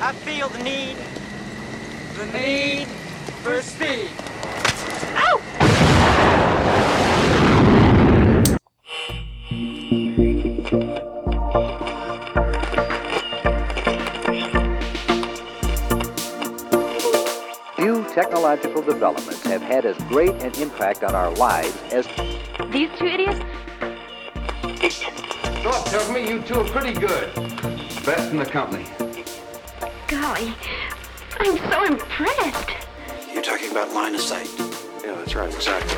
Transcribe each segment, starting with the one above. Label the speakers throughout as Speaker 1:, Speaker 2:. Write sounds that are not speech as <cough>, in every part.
Speaker 1: I feel the need.
Speaker 2: The need for speed. Ow!
Speaker 3: Few technological developments have had as great an impact on our lives as
Speaker 4: These two idiots?
Speaker 5: Doc tells me you two are pretty good. Best in the company.
Speaker 4: Golly, I'm so impressed.
Speaker 6: You're talking about line of sight.
Speaker 7: Yeah, that's right, exactly.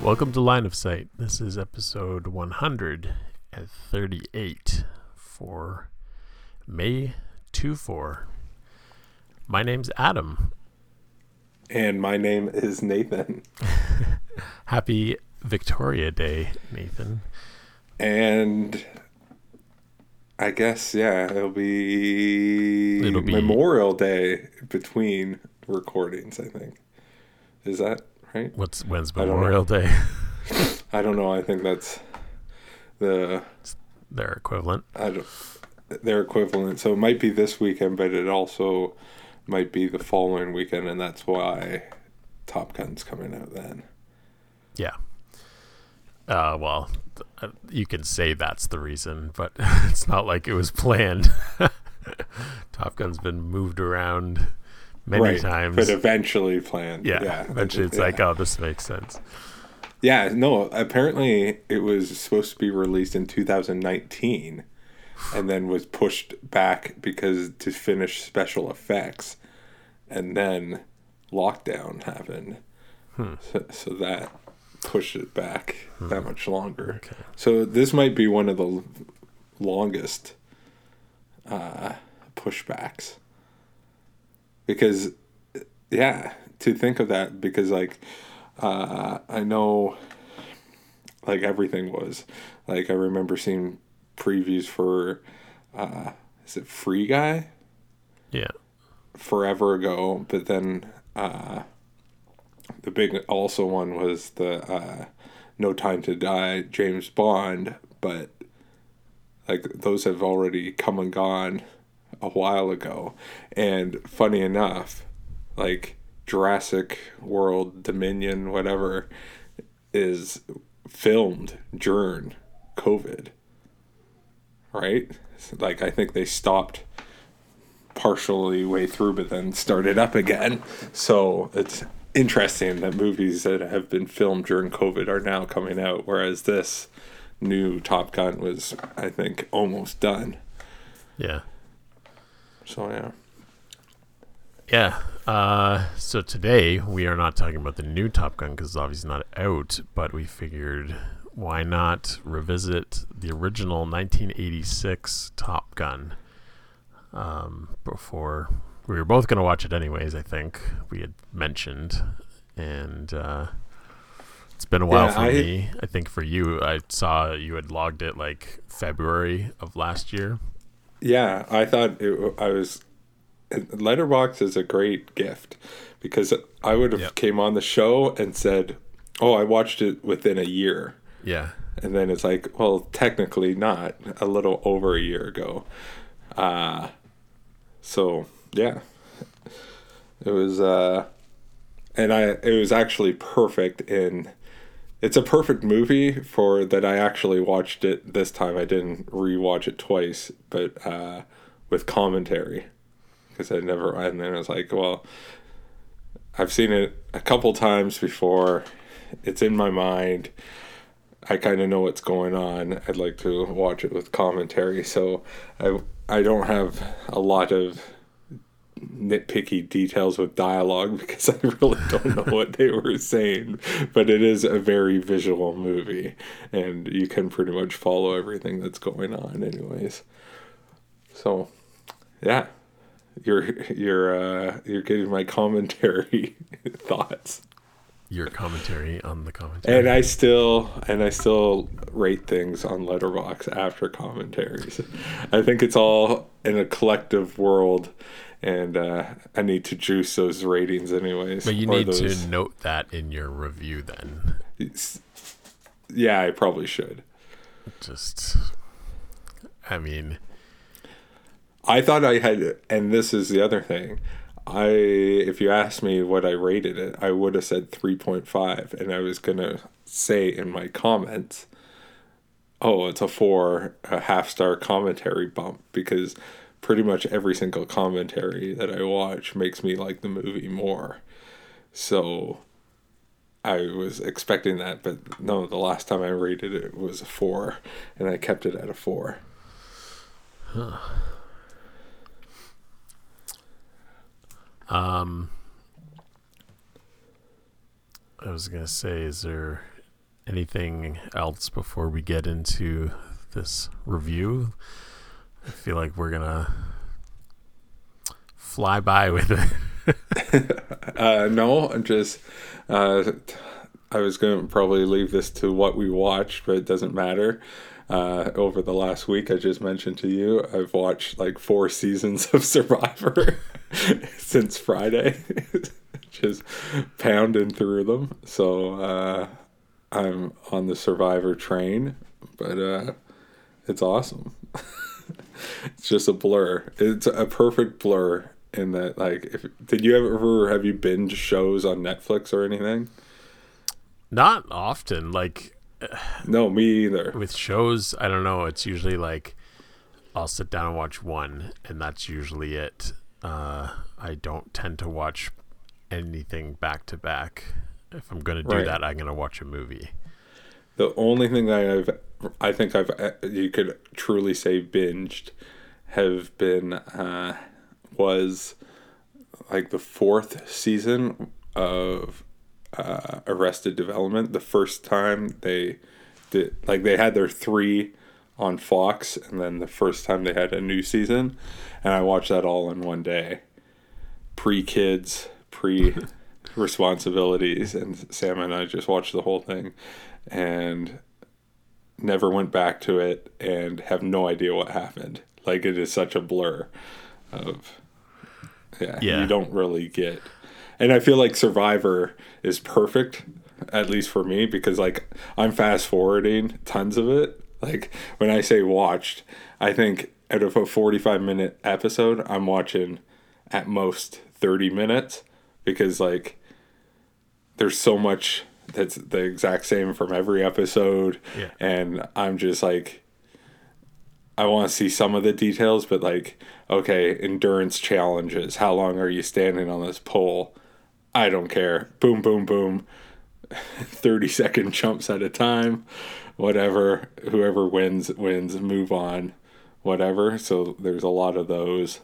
Speaker 8: Welcome to Line of Sight. This is episode 138 for May 24. My name's Adam.
Speaker 9: And my name is Nathan. <laughs>
Speaker 8: Happy Victoria Day, Nathan.
Speaker 9: And I guess, yeah, it'll be,
Speaker 8: It'll be-
Speaker 9: Memorial Day between recordings, I think. Is that right?
Speaker 8: What's when's. Memorial Day? <laughs>
Speaker 9: I don't know. I think that's the
Speaker 8: Their equivalent.
Speaker 9: I don't, their equivalent. So it might be this weekend, but it also might be the following weekend, and that's why Top Gun's coming out then.
Speaker 8: Yeah. Uh, well, you can say that's the reason, but <laughs> it's not like it was planned. <laughs> Top Gun's been moved around many times.
Speaker 9: but eventually planned.
Speaker 8: yeah,
Speaker 9: yeah.
Speaker 8: eventually it's
Speaker 9: yeah.
Speaker 8: like, oh, this makes sense.
Speaker 9: Yeah, no, apparently it was supposed to be released in 2019 and then was pushed back because to finish special effects. And then lockdown happened. So, so that pushed it back that much longer. Okay. So this might be one of the longest uh, pushbacks. Because, yeah, to think of that, because like, uh, I know like everything was like I remember seeing previews for uh is it Free Guy
Speaker 8: Yeah.
Speaker 9: forever ago, but then uh the big also one was the uh No Time to Die James Bond, but like those have already come and gone a while ago. And funny enough, like Jurassic World Dominion whatever is filmed during COVID. Right? Like I think they stopped partially way through but then started up again. So it's interesting that movies that have been filmed during COVID are now coming out whereas this new Top Gun was I think almost done.
Speaker 8: Yeah.
Speaker 9: So yeah.
Speaker 8: Yeah. Uh, so today we are not talking about the new Top Gun because it's obviously not out, but we figured why not revisit the original 1986 Top Gun um, before we were both going to watch it anyways, I think we had mentioned. And uh, it's been a while
Speaker 9: Yeah,
Speaker 8: for
Speaker 9: I-
Speaker 8: me. I think for you, I saw you had logged it like February of last year.
Speaker 9: Yeah, I thought it, I was. Letterboxd is a great gift because I would have
Speaker 8: Yep.
Speaker 9: came on the show and said, "Oh, I watched it within a year,"
Speaker 8: Yeah.
Speaker 9: and then it's like, "Well, technically not. A little over a year ago." Uh so yeah, it was. uh And I, it was actually perfect in. It's a perfect movie for that. I actually watched it this time. I didn't rewatch it twice, but uh, with commentary because I never. And then I was like, well, I've seen it a couple times before. It's in my mind. I kind of know what's going on. I'd like to watch it with commentary. So I I don't have a lot of nitpicky details with dialogue <laughs> because I really don't know what they were saying. But it is a very visual movie, and you can pretty much follow everything that's going on, anyways. So, yeah, you're you're uh, you're getting my commentary <laughs> thoughts.
Speaker 8: Your commentary on the commentary.
Speaker 9: And I still and I still rate things on Letterboxd after commentaries. I think it's all in a collective world, and uh, I need to juice those ratings anyways.
Speaker 8: But you need
Speaker 9: those-
Speaker 8: to note that in your review then.
Speaker 9: yeah, I probably should.
Speaker 8: Just, I mean,
Speaker 9: I thought I had, and this is the other thing. I, if you asked me what I rated it, I would have said 3.5, and I was gonna say in my comments, oh, it's a four, a half star commentary bump because pretty much every single commentary that I watch makes me like the movie more. So I was expecting that, but no, the last time I rated it was a four, and I kept it at a four.
Speaker 8: um, I was gonna say, is there anything else before we get into this review? I feel like we're gonna fly by with it. <laughs>
Speaker 9: Uh, no, I'm just. Uh, I was going to probably leave this to what we watched, but it doesn't matter. Uh, over the last week, I just mentioned to you, I've watched like four <laughs> seasons of Survivor <laughs> since Friday, just pounding through them. So uh, I'm on the Survivor train, but uh, it's awesome. It's just a blur. It's a perfect blur in that like if did you ever have you binge shows on Netflix or anything?
Speaker 8: Not often. Like <sighs>
Speaker 9: No, me either.
Speaker 8: with shows, I don't know. It's usually like I'll sit down and watch one, and that's usually it. Uh, I don't tend to watch anything back to back. If I'm gonna do
Speaker 9: Right.
Speaker 8: that, I'm gonna watch a movie.
Speaker 9: The only thing that I've I think I've uh, you could truly say binged have been uh was like the fourth season of uh, Arrested Development. The first time they did, like, they had their three on Fox, and then the first time they had a new season, and I watched that all in one day. Pre kids, pre responsibilities, and Sam and I just watched the whole thing, and never went back to it, and have no idea what happened. Like, it is such a blur of yeah,
Speaker 8: Yeah.
Speaker 9: you don't really get and i feel like survivor is perfect at least for me because like i'm fast forwarding tons of it like when i say watched i think out of a 45 minute episode i'm watching at most 30 minutes because like there's so much that's the exact same from every episode
Speaker 8: Yeah.
Speaker 9: and i'm just like I want to see some of the details, but like, okay, endurance challenges. How long are you standing on this pole? I don't care. Boom, boom, boom. <laughs> 30 second jumps at a time. Whatever. Whoever wins, wins. Move on. Whatever. So there's a lot of those.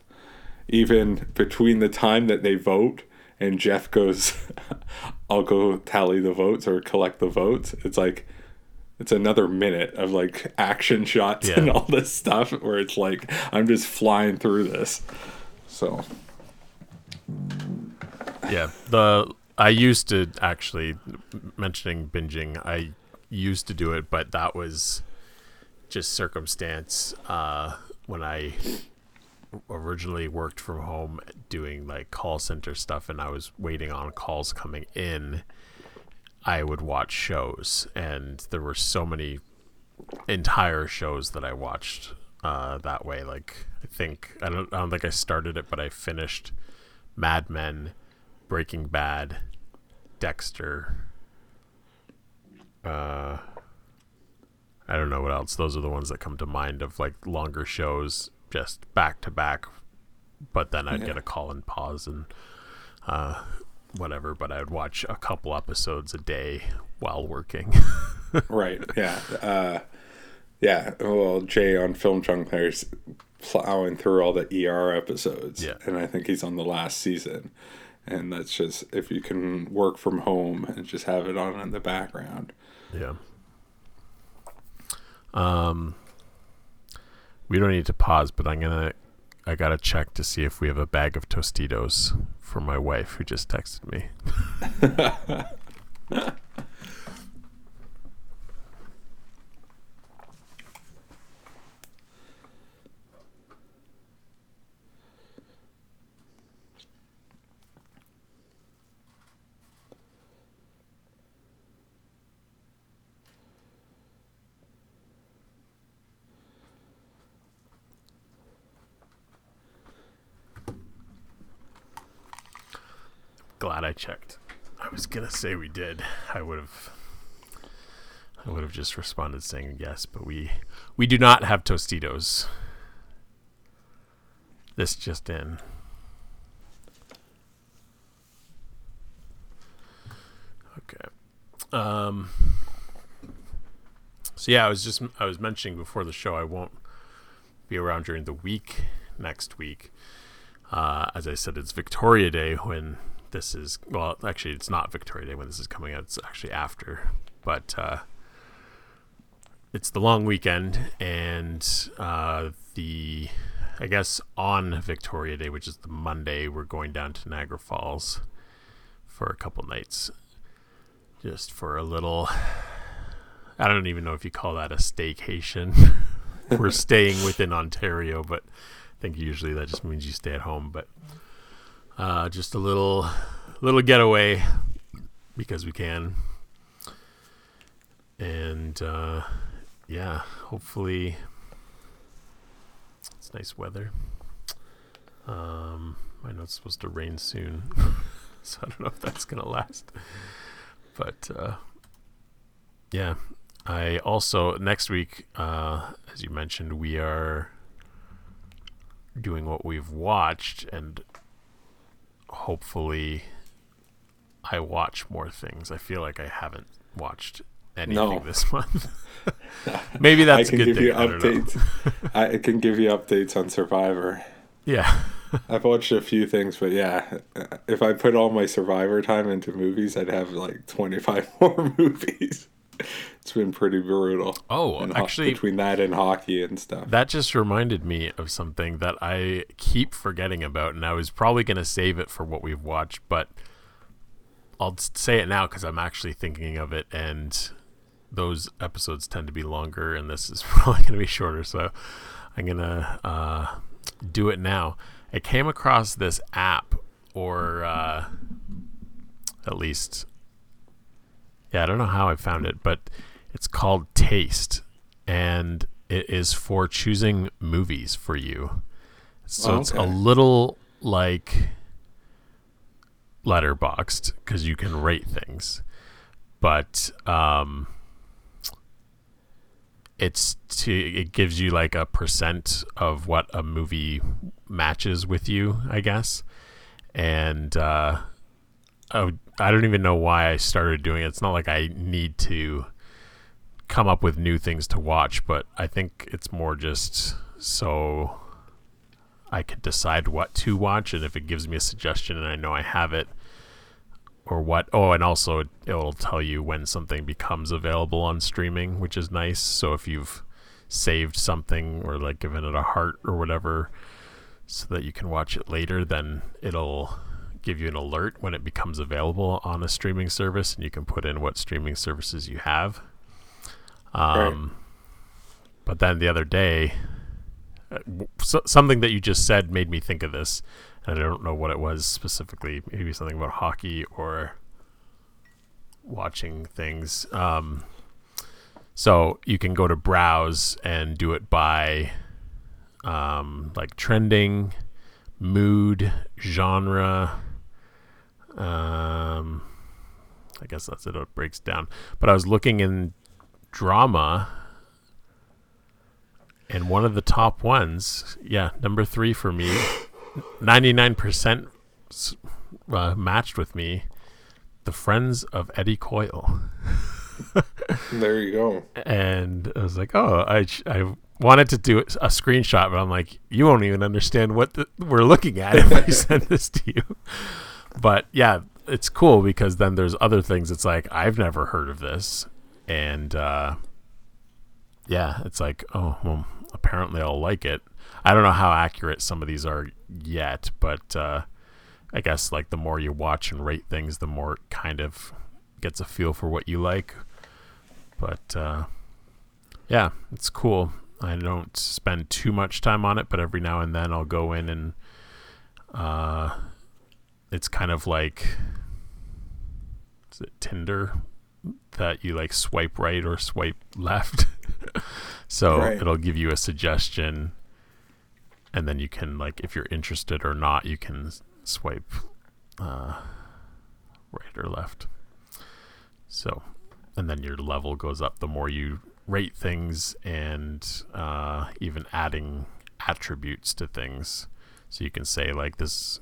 Speaker 9: Even between the time that they vote and Jeff goes, <laughs> I'll go tally the votes or collect the votes, it's like, it's another minute of like action shots
Speaker 8: Yeah.
Speaker 9: and all this stuff where it's like I'm just flying through this. So
Speaker 8: Yeah, the I used to actually mentioning binging. I used to do it, but that was just circumstance. Uh, when I originally worked from home doing like call center stuff, and I was waiting on calls coming in, I would watch shows, and there were so many entire shows that I watched uh, that way. Like I think I don't I don't think I started it, but I finished Mad Men, Breaking Bad, Dexter. Uh, I don't know what else. Those are the ones that come to mind of like longer shows, just back to back. But then I'd get a call and pause and uh, whatever. But I would watch a couple episodes a day while working. <laughs>
Speaker 9: right, yeah, uh, yeah. Well, Jay on Film Chunk there's plowing through all the ER episodes,
Speaker 8: Yeah.
Speaker 9: and I think he's on the last season. And that's just if you can work from home and just have it on in the background.
Speaker 8: Yeah. Um, we don't need to pause, but I'm gonna. I gotta check to see if we have a bag of Tostitos for my wife who just texted me. <laughs> <laughs> glad I checked. I was gonna say we did. I would have. I would have just responded saying yes, but we we do not have Tostitos. This just in. Okay. Um. So yeah, I was just I was mentioning before the show I won't be around during the week next week. Uh, as I said, it's Victoria Day when this is. Well, actually, it's not Victoria Day when this is coming out. It's actually after, but uh, it's the long weekend, and uh, the I guess on Victoria Day, which is the Monday, we're going down to Niagara Falls for a couple nights, just for a little. I don't even know if you call that a staycation. <laughs> we're staying within Ontario, but I think usually that just means you stay at home. But uh, just a little, little getaway because we can, and uh, yeah, hopefully it's nice weather. Um, I know it's supposed to rain soon, <laughs> so I don't know if that's gonna last. But uh, yeah, I also next week, uh, as you mentioned, we are doing what we've watched, and hopefully, I watch more things. I feel like I haven't watched anything
Speaker 9: No.
Speaker 8: this <laughs> month. <laughs> Maybe that's
Speaker 9: I can
Speaker 8: a good
Speaker 9: give
Speaker 8: thing.
Speaker 9: you
Speaker 8: I
Speaker 9: updates. <laughs> I can give you updates on Survivor.
Speaker 8: Yeah.
Speaker 9: I've watched a few things, but yeah, uh, if I put all my Survivor time into movies, I'd have like 25 more movies. It's been pretty brutal.
Speaker 8: Oh,
Speaker 9: And ho-
Speaker 8: actually,
Speaker 9: between that and hockey and stuff.
Speaker 8: That just reminded me of something that I keep forgetting about, and I was probably going to save it for what we've watched, but I'll say it now because I'm actually thinking of it, and those episodes tend to be longer, and this is <laughs> probably going to be shorter, so I'm going to uh, do it now. I came across this app, or uh, at least, yeah, I don't know how I found it, but it's called Taste, and it is for choosing movies for you. So
Speaker 9: Oh,
Speaker 8: it's a little like Letterboxd because you can rate things, but um, it's to it gives you like a percent of what a movie matches with you, I guess, and uh, I, I don't even know why I started doing it. It's not like I need to come up with new things to watch, but I think it's more just so I could decide what to watch, and if it gives me a suggestion and I know I have it, or what. Oh, and also it, it'll tell you when something becomes available on streaming, which is nice. So if you've saved something or like given it a heart or whatever, so that you can watch it later, then it'll give you an alert when it becomes available on a streaming service, and you can put in what streaming services you have. Um, But then the other day, uh, so, something that you just said made me think of this, and I don't know what it was specifically. Maybe something about hockey or watching things. Um, so you can go to browse and do it by um, like trending, mood, genre. Um, I guess that's it. It breaks down. But I was looking in drama, and one of the top ones, yeah, number three for me, ninety nine percent uh, matched with me. The Friends of Eddie Coyle <laughs>
Speaker 9: There you go.
Speaker 8: and I was like, "Oh, I I wanted to do a screenshot, but I'm like, you won't even understand what the, we're looking at if I send <laughs> this to you." But yeah, it's cool because then there's other things. It's like I've never heard of this, and uh, yeah, it's like, oh, well, apparently I'll like it. I don't know how accurate some of these are yet, but uh, I guess like the more you watch and rate things, the more it kind of gets a feel for what you like. But uh, yeah, it's cool. I don't spend too much time on it, but every now and then I'll go in and uh, it's kind of like is it Tinder that you like swipe right or swipe left. <laughs> so
Speaker 9: Right.
Speaker 8: it'll give you a suggestion and then you can like if you're interested or not, you can swipe uh, right or left. So, and then your level goes up the more you rate things and uh, even adding attributes to things. So you can say like this,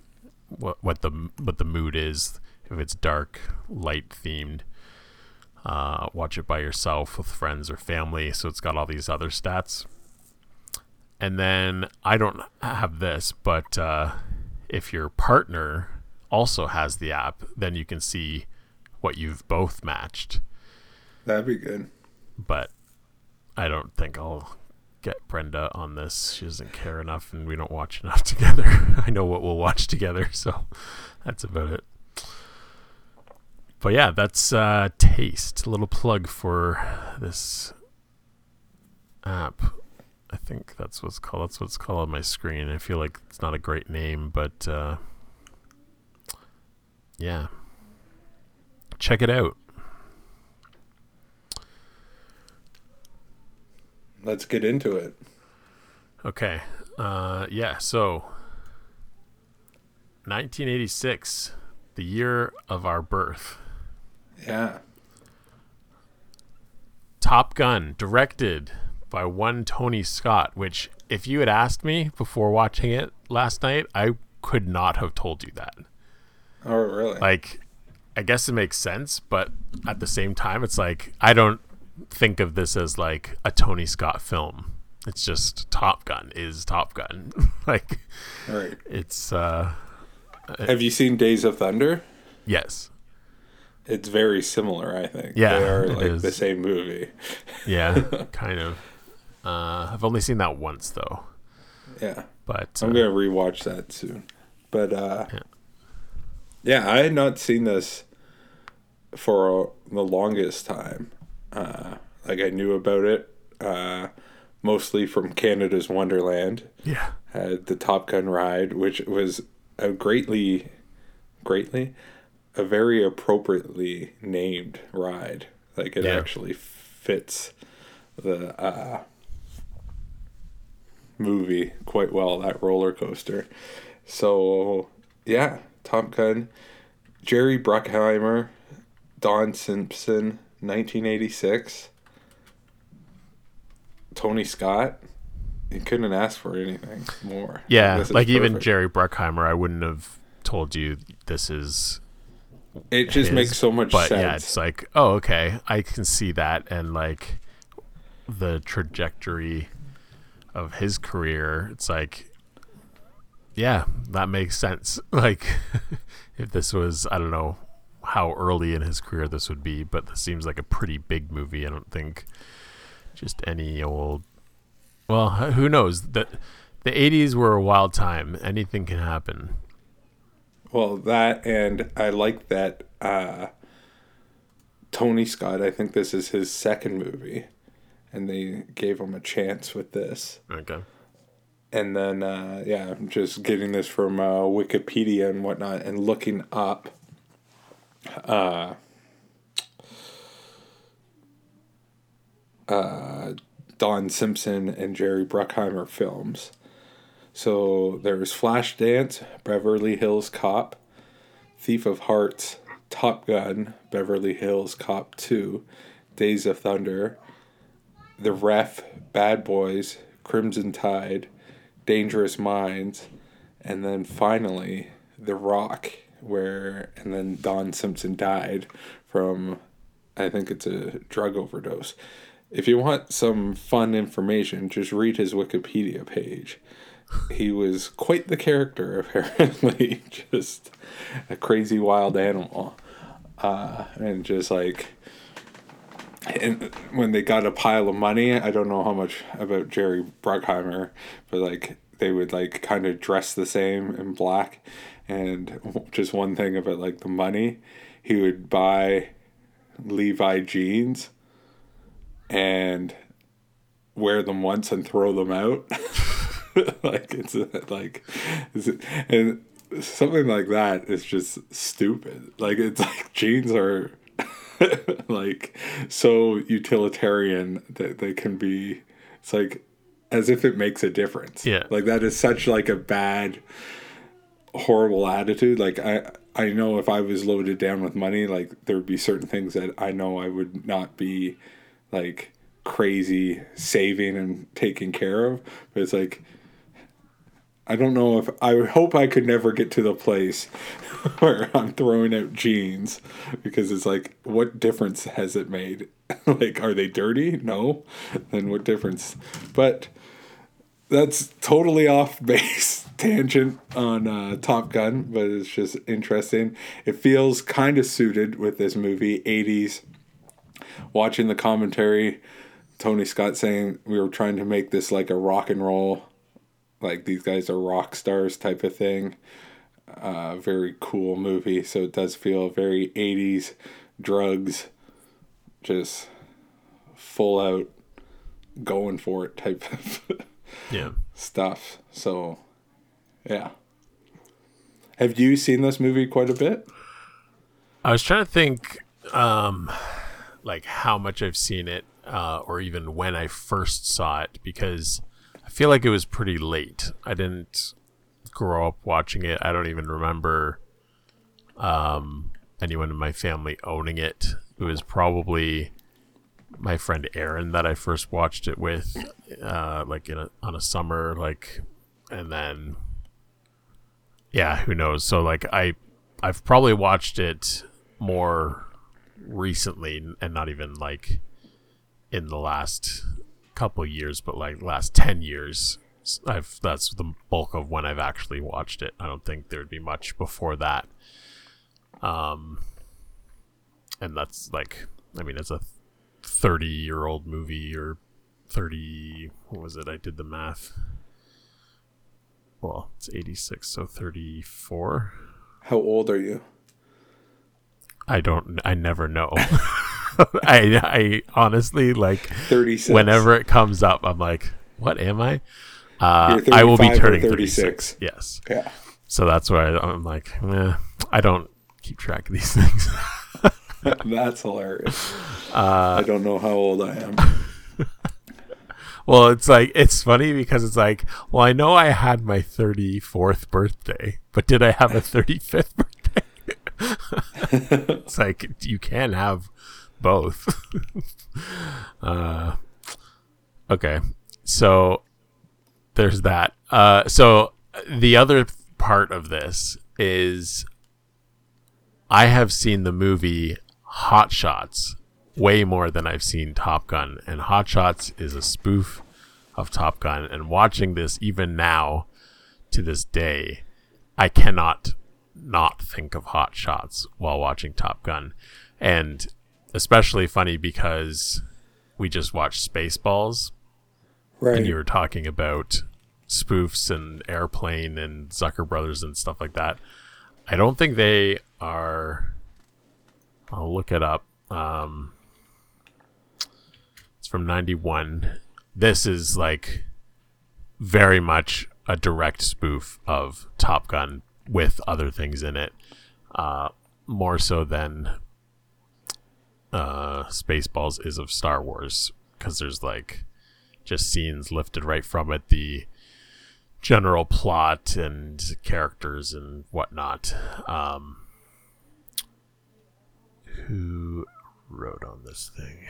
Speaker 8: what what the what the mood is. If it's dark, light themed, uh, watch it by yourself with friends or family. So it's got all these other stats. And then I don't have this, but uh, if your partner also has the app, then you can see what you've both matched.
Speaker 9: That'd be good.
Speaker 8: But I don't think I'll get Brenda on this. She doesn't care enough, and we don't watch enough <laughs> together. I know what we'll watch together, so that's about it. But yeah, that's uh, Taste. A little plug for this app. I think that's what's called. That's what's called on my screen. I feel like it's not a great name, but uh, yeah, check it out.
Speaker 9: Let's get into it.
Speaker 8: Okay. Uh, yeah. So, 1986, the year of our birth.
Speaker 9: Yeah.
Speaker 8: Top Gun, directed by one Tony Scott. Which, if you had asked me before watching it last night, I could not have told you that.
Speaker 9: Oh, really?
Speaker 8: Like, I guess it makes sense, but at the same time, it's like I don't think of this as like a Tony Scott film. It's just Top Gun is Top Gun. <laughs> like,
Speaker 9: All right.
Speaker 8: it's uh,
Speaker 9: Have you seen Days of Thunder?
Speaker 8: yes,
Speaker 9: It's very similar, I think.
Speaker 8: Yeah,
Speaker 9: They are like
Speaker 8: is.
Speaker 9: the same movie.
Speaker 8: yeah, <laughs> kind of. Uh, I've only seen that once though,
Speaker 9: Yeah.
Speaker 8: but
Speaker 9: I'm
Speaker 8: uh,
Speaker 9: gonna rewatch that soon. But uh
Speaker 8: Yeah.
Speaker 9: yeah. I had not seen this for the longest time. Uh like I knew about it uh mostly from Canada's Wonderland.
Speaker 8: yeah,
Speaker 9: Had the Top Gun ride, which was a greatly greatly a very appropriately named ride. Like it
Speaker 8: Yeah.
Speaker 9: actually fits the uh movie quite well, that roller coaster. So, yeah, Top Gun, Jerry Bruckheimer, Don Simpson, 1986, Tony Scott. You couldn't ask for anything more.
Speaker 8: yeah. Like even. Jerry Bruckheimer, I wouldn't have told you this is.
Speaker 9: It just makes so much
Speaker 8: but
Speaker 9: sense.
Speaker 8: yeah, it's like oh okay, I can see that and like the trajectory of his career. It's like yeah, that makes sense. <laughs> Like <laughs> if this was I don't know how early in his career this would be, but this seems like a pretty big movie. I don't think just any old. Well, who knows? The the '80s were a wild time. Anything can happen.
Speaker 9: Well, that and I like that uh, Tony Scott. I think this is his second movie, and they gave him a chance with this.
Speaker 8: Okay.
Speaker 9: And then, uh, yeah, I'm just getting this from uh, Wikipedia and whatnot, and looking up. Uh, uh, Don Simpson and Jerry Bruckheimer films. So there's Flashdance, Beverly Hills Cop, Thief of Hearts, Top Gun, Beverly Hills Cop 2, Days of Thunder, The Ref, Bad Boys, Crimson Tide, Dangerous Minds, and then finally The Rock, where and then Don Simpson died from I think it's a drug overdose. If you want some fun information, just read his Wikipedia page. He was quite the character, <laughs> apparently. just a crazy wild animal. Uh, and just like and when they got a pile of money, I don't know how much about Jerry Bruckheimer, but like they would like kind of dress the same in black. And just one thing about like the money, he would buy Levi jeans and wear them once and throw them out. <laughs> <laughs> like it's like, is it, and something like that is just stupid. Like it's like jeans are <laughs> like so utilitarian that they can be it's like as if it makes a difference
Speaker 8: Yeah.
Speaker 9: like that is such like a bad horrible attitude like i I know if I was loaded down with money, like there would be certain things that I know I would not be like crazy saving and taking care of. But it's like I don't know if I hope I could never get to the place <laughs> where I'm throwing out jeans because it's like, what difference has it made? <laughs> like, are they dirty? No. Then what difference? But that's totally off <laughs> base tangent on uh, Top Gun, but it's just interesting. It feels kind of suited with this movie, 80s. Watching the commentary, Tony Scott saying we were trying to make this like a rock and roll like these guys are rock stars type of thing. Uh, very cool movie. So it does feel very 80s drugs, just full out going for it type of <laughs>
Speaker 8: Yeah.
Speaker 9: stuff. So, yeah. Have you seen this movie quite a bit?
Speaker 8: I was trying to think, um, like how much I've seen it, uh, or even when I first saw it, because feel like it was pretty late. I didn't grow up watching it. I don't even remember um, anyone in my family owning it. It was probably my friend Aaron that I first watched it with, uh, like in a, on a summer, like, and then yeah, who knows? So like I, I've probably watched it more recently, and not even like in the last couple years, but like last ten years. I've that's the bulk of when I've actually watched it. I don't think there'd be much before that. Um, and that's like, I mean, it's a thirty-year-old movie or thirty. What was it? I did the math. Well, it's eighty-six, so thirty-four.
Speaker 9: How old are you?
Speaker 8: I don't. I never know. <laughs> <laughs> I I honestly like
Speaker 9: 36.
Speaker 8: whenever it comes up, I'm like, what am I? Uh, I will be turning
Speaker 9: 36.
Speaker 8: 36. Yes.
Speaker 9: Yeah.
Speaker 8: So that's why I'm like, eh, I don't keep track of these <laughs> things. <laughs>
Speaker 9: That's hilarious.
Speaker 8: Uh,
Speaker 9: I don't know how old I am.
Speaker 8: well, it's like it's funny because it's like, well, I know I had my 34th birthday, but did I have a 35th birthday? it's like you can have both. <laughs> uh, okay, so there's that. Uh, so the other part of this is I have seen the movie Hot Shots way more than I've seen Top Gun, and Hot Shots is a spoof of Top Gun. And watching this, even now, to this day, I cannot not think of Hot Shots while watching Top Gun, and especially funny because we just watched Spaceballs,
Speaker 9: Right.
Speaker 8: and you were talking about spoofs and airplane and Zucker Brothers and stuff like that. I don't think they are. I'll look it up. Um, it's from '91. This is like very much a direct spoof of Top Gun with other things in it, uh, more so than uh, Spaceballs is of Star Wars because there's like just scenes lifted right from it. The general plot and characters and whatnot. Um, who wrote on this thing?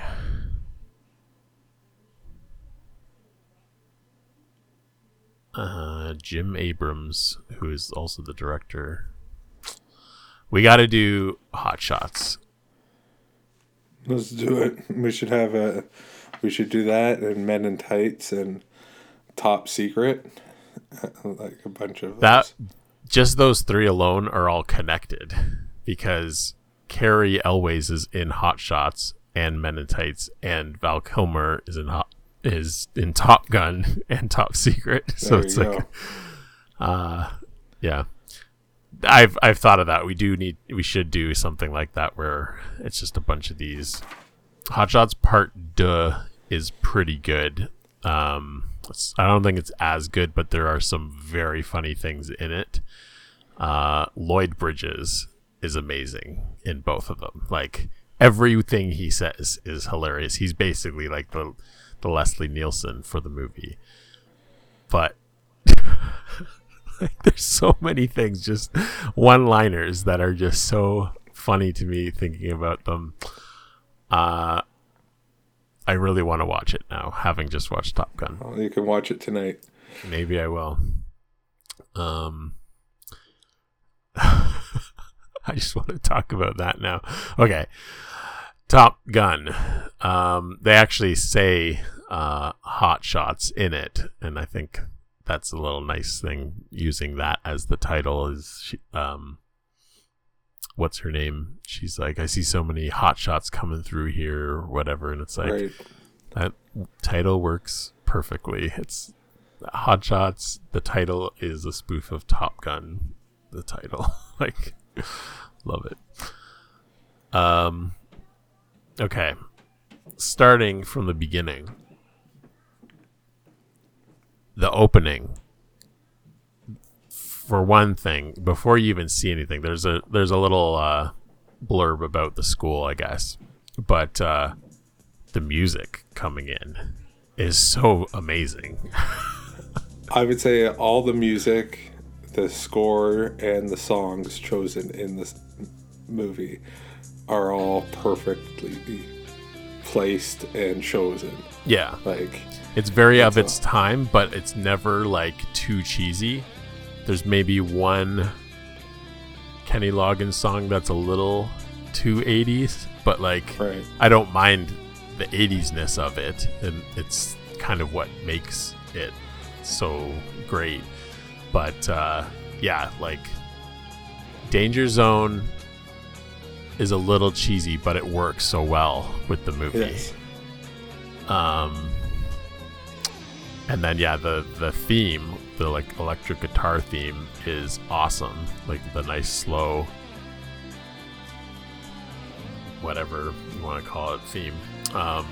Speaker 8: Uh, Jim Abrahams, who is also the director. We got to do Hot Shots.
Speaker 9: Let's do it. We should have a. We should do that and Men in Tights and Top Secret, <laughs> like a bunch of
Speaker 8: That
Speaker 9: those.
Speaker 8: just those three alone are all connected because Cary Elwes is in Hot Shots and Men in Tights, and Val Kilmer is in Hot is in Top Gun <laughs> and Top Secret. So
Speaker 9: There
Speaker 8: it's like,
Speaker 9: go.
Speaker 8: uh, yeah. I've I've thought of that. We do need we should do something like that where it's just a bunch of these. Hot Shots Part Deux is pretty good. Um, I don't think it's as good, but there are some very funny things in it. Uh, Lloyd Bridges is amazing in both of them. Like everything he says is hilarious. He's basically like the the Leslie Nielsen for the movie. But <laughs> <laughs> there's so many things, just one-liners that are just so funny to me thinking about them. Uh, I really want to watch it now, having just watched Top Gun.
Speaker 9: Well, you can watch it tonight.
Speaker 8: Maybe I will. Um, <laughs> I just want to talk about that now. Okay, Top Gun. Um, they actually say uh, hot shots in it, and I think that's a little nice thing using that as the title. Is she, um, what's her name? She's like, I see so many hot shots coming through here, or whatever, and it's like
Speaker 9: right.
Speaker 8: that title works perfectly. It's Hot Shots. The title is a spoof of Top Gun. The title, <laughs> like, love it. Um, okay, starting from the beginning. The opening. For one thing, before you even see anything, there's a there's a little uh, blurb about the school, I guess, but uh, the music coming in is so amazing. <laughs>
Speaker 9: I would say all the music, the score, and the songs chosen in this movie are all perfectly placed and chosen.
Speaker 8: yeah,
Speaker 9: Like,
Speaker 8: it's very of its time, but it's never like too cheesy. There's maybe one Kenny Loggins song that's a little too 80s, but like
Speaker 9: right.
Speaker 8: I don't mind the 80s-ness of it, and it's kind of what makes it so great. But uh, yeah, like Danger Zone is a little cheesy, but it works so well with the movie.
Speaker 9: Yes.
Speaker 8: Um, and then yeah, the the theme, the like electric guitar theme, is awesome. Like the nice slow, whatever you want to call it, theme. Um,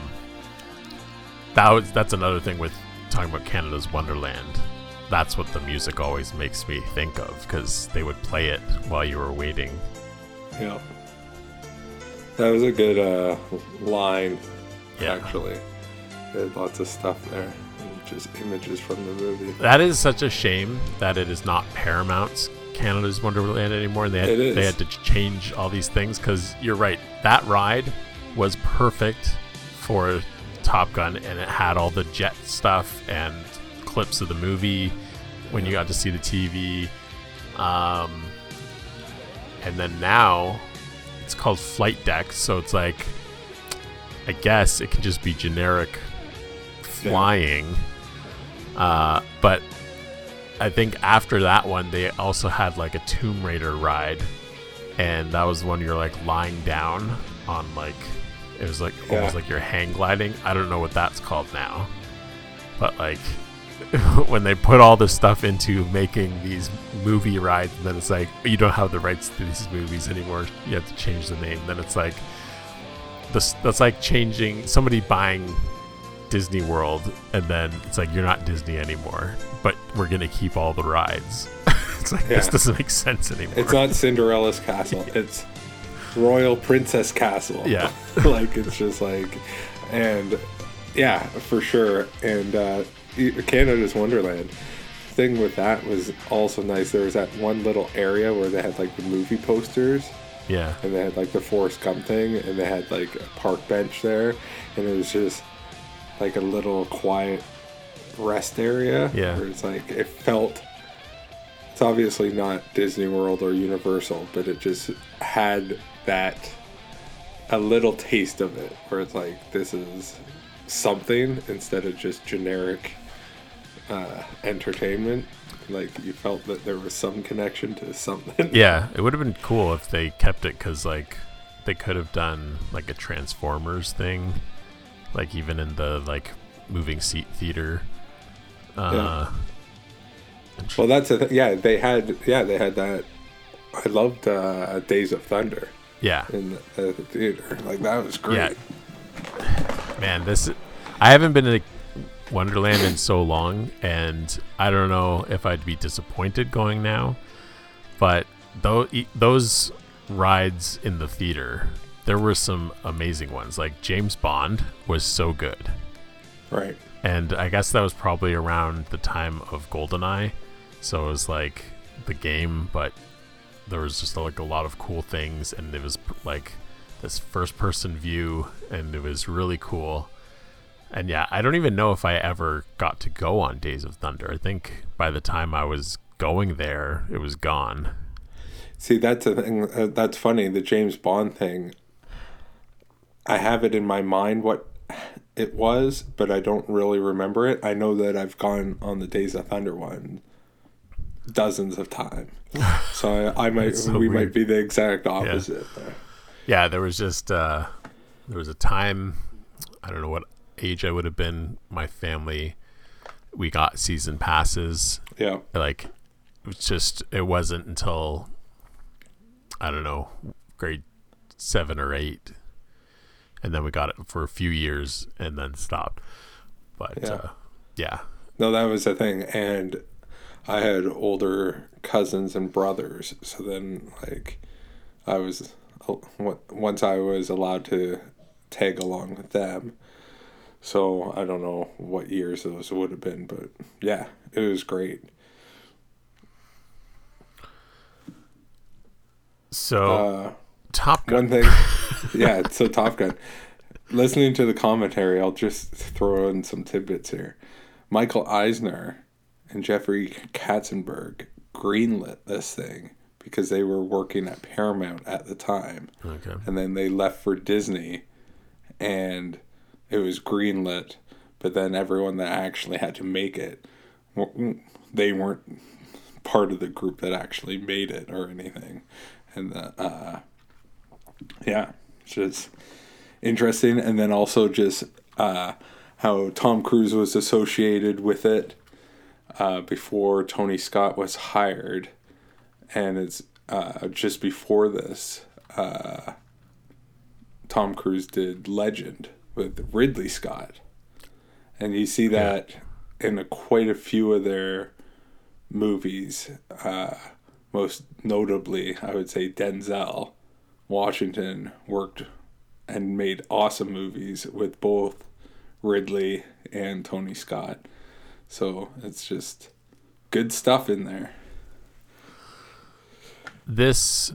Speaker 8: that was that's another thing with talking about Canada's Wonderland. That's what the music always makes me think of because they would play it while you were waiting.
Speaker 9: Yeah. That was a good uh, line,
Speaker 8: Yeah.
Speaker 9: actually. There's lots of stuff there. Just images from the movie.
Speaker 8: That is such a shame that it is not Paramount's Canada's Wonderland anymore. And they had,
Speaker 9: It is.
Speaker 8: they had to change all these things because you're right. That ride was perfect for Top Gun, and it had all the jet stuff and clips of the movie when you got to see the TV. Um, and then now it's called Flight Deck, so it's like I guess it can just be generic flying. Uh, but I think after that one, they also had like a Tomb Raider ride, and that was when you're like lying down on like it was like almost like you're hang gliding. I don't know what that's called now, but like <laughs> when they put all this stuff into making these movie rides, and then it's like you don't have the rights to these movies anymore. You have to change the name. Then it's like this. That's like changing somebody buying Disney World, and then it's like you're not Disney anymore, but we're gonna keep all the rides. <laughs> it's like this doesn't make sense anymore.
Speaker 9: It's not <laughs> Cinderella's castle. It's Royal Princess Castle.
Speaker 8: Yeah. <laughs>
Speaker 9: like it's just like, and yeah, for sure. And uh, Canada's Wonderland. Thing with that was also nice. There was that one little area where they had like the movie posters,
Speaker 8: yeah,
Speaker 9: and they had like the Forrest Gump thing, and they had like a park bench there, and it was just like a little quiet rest area.
Speaker 8: Yeah.
Speaker 9: where it's like it felt. It's obviously not Disney World or Universal, but it just had that a little taste of it, where it's like this is something instead of just generic uh, entertainment. Like you felt that there was some connection to something. <laughs>
Speaker 8: yeah. It would have been cool if they kept it because like they could have done like a Transformers thing, like even in the like moving seat theater. Uh,
Speaker 9: Well, that's a th- yeah. They had yeah they had that. I loved uh, Days of Thunder
Speaker 8: yeah.
Speaker 9: in the, uh, the theater. Like that was great.
Speaker 8: Yeah. Man, this I haven't been to Wonderland in so long, and I don't know if I'd be disappointed going now. But those those rides in the theater, there were some amazing ones. Like James Bond was so good,
Speaker 9: Right.
Speaker 8: and I guess that was probably around the time of Goldeneye. So it was like the game, but there was just like a lot of cool things, and it was like this first person view, and it was really cool. And yeah, I don't even know if I ever got to go on Days of Thunder. I think by the time I was going there, it was gone.
Speaker 9: See, that's a thing. Uh, that's funny. The James Bond thing. I have it in my mind what it was, but I don't really remember it. I know that I've gone on the Days of Thunder one dozens of times, <laughs> so I, I might
Speaker 8: so
Speaker 9: we
Speaker 8: weird.
Speaker 9: might be the exact opposite. there.
Speaker 8: Yeah, there was just uh, there was a time I don't know what age I would have been. My family we got season passes.
Speaker 9: Yeah,
Speaker 8: Like it was just it wasn't until I don't know grade seven or eight, and then we got it for a few years and then stopped. But
Speaker 9: Yeah.
Speaker 8: uh, yeah,
Speaker 9: no, that was the thing, and I had older cousins and brothers, so then like I was once I was allowed to tag along with them. So I don't know what years those would have been, but yeah, it was great.
Speaker 8: so
Speaker 9: Uh,
Speaker 8: Top Gun.
Speaker 9: one thing, <laughs> yeah. So Top Gun. Listening to the commentary, I'll just throw in some tidbits here. Michael Eisner and Jeffrey Katzenberg greenlit this thing because they were working at Paramount at the time,
Speaker 8: Okay.
Speaker 9: and then they left for Disney, and it was greenlit. But then everyone that actually had to make it, they weren't part of the group that actually made it or anything, and the, uh, yeah, it's just interesting. And then also just uh, how Tom Cruise was associated with it uh, before Tony Scott was hired, and it's uh, just before this. Uh, Tom Cruise did Legend with Ridley Scott, and you see that in a, quite a few of their movies. Uh, most notably, I would say Denzel Washington worked and made awesome movies with both Ridley and Tony Scott. So it's just good stuff in there.
Speaker 8: This,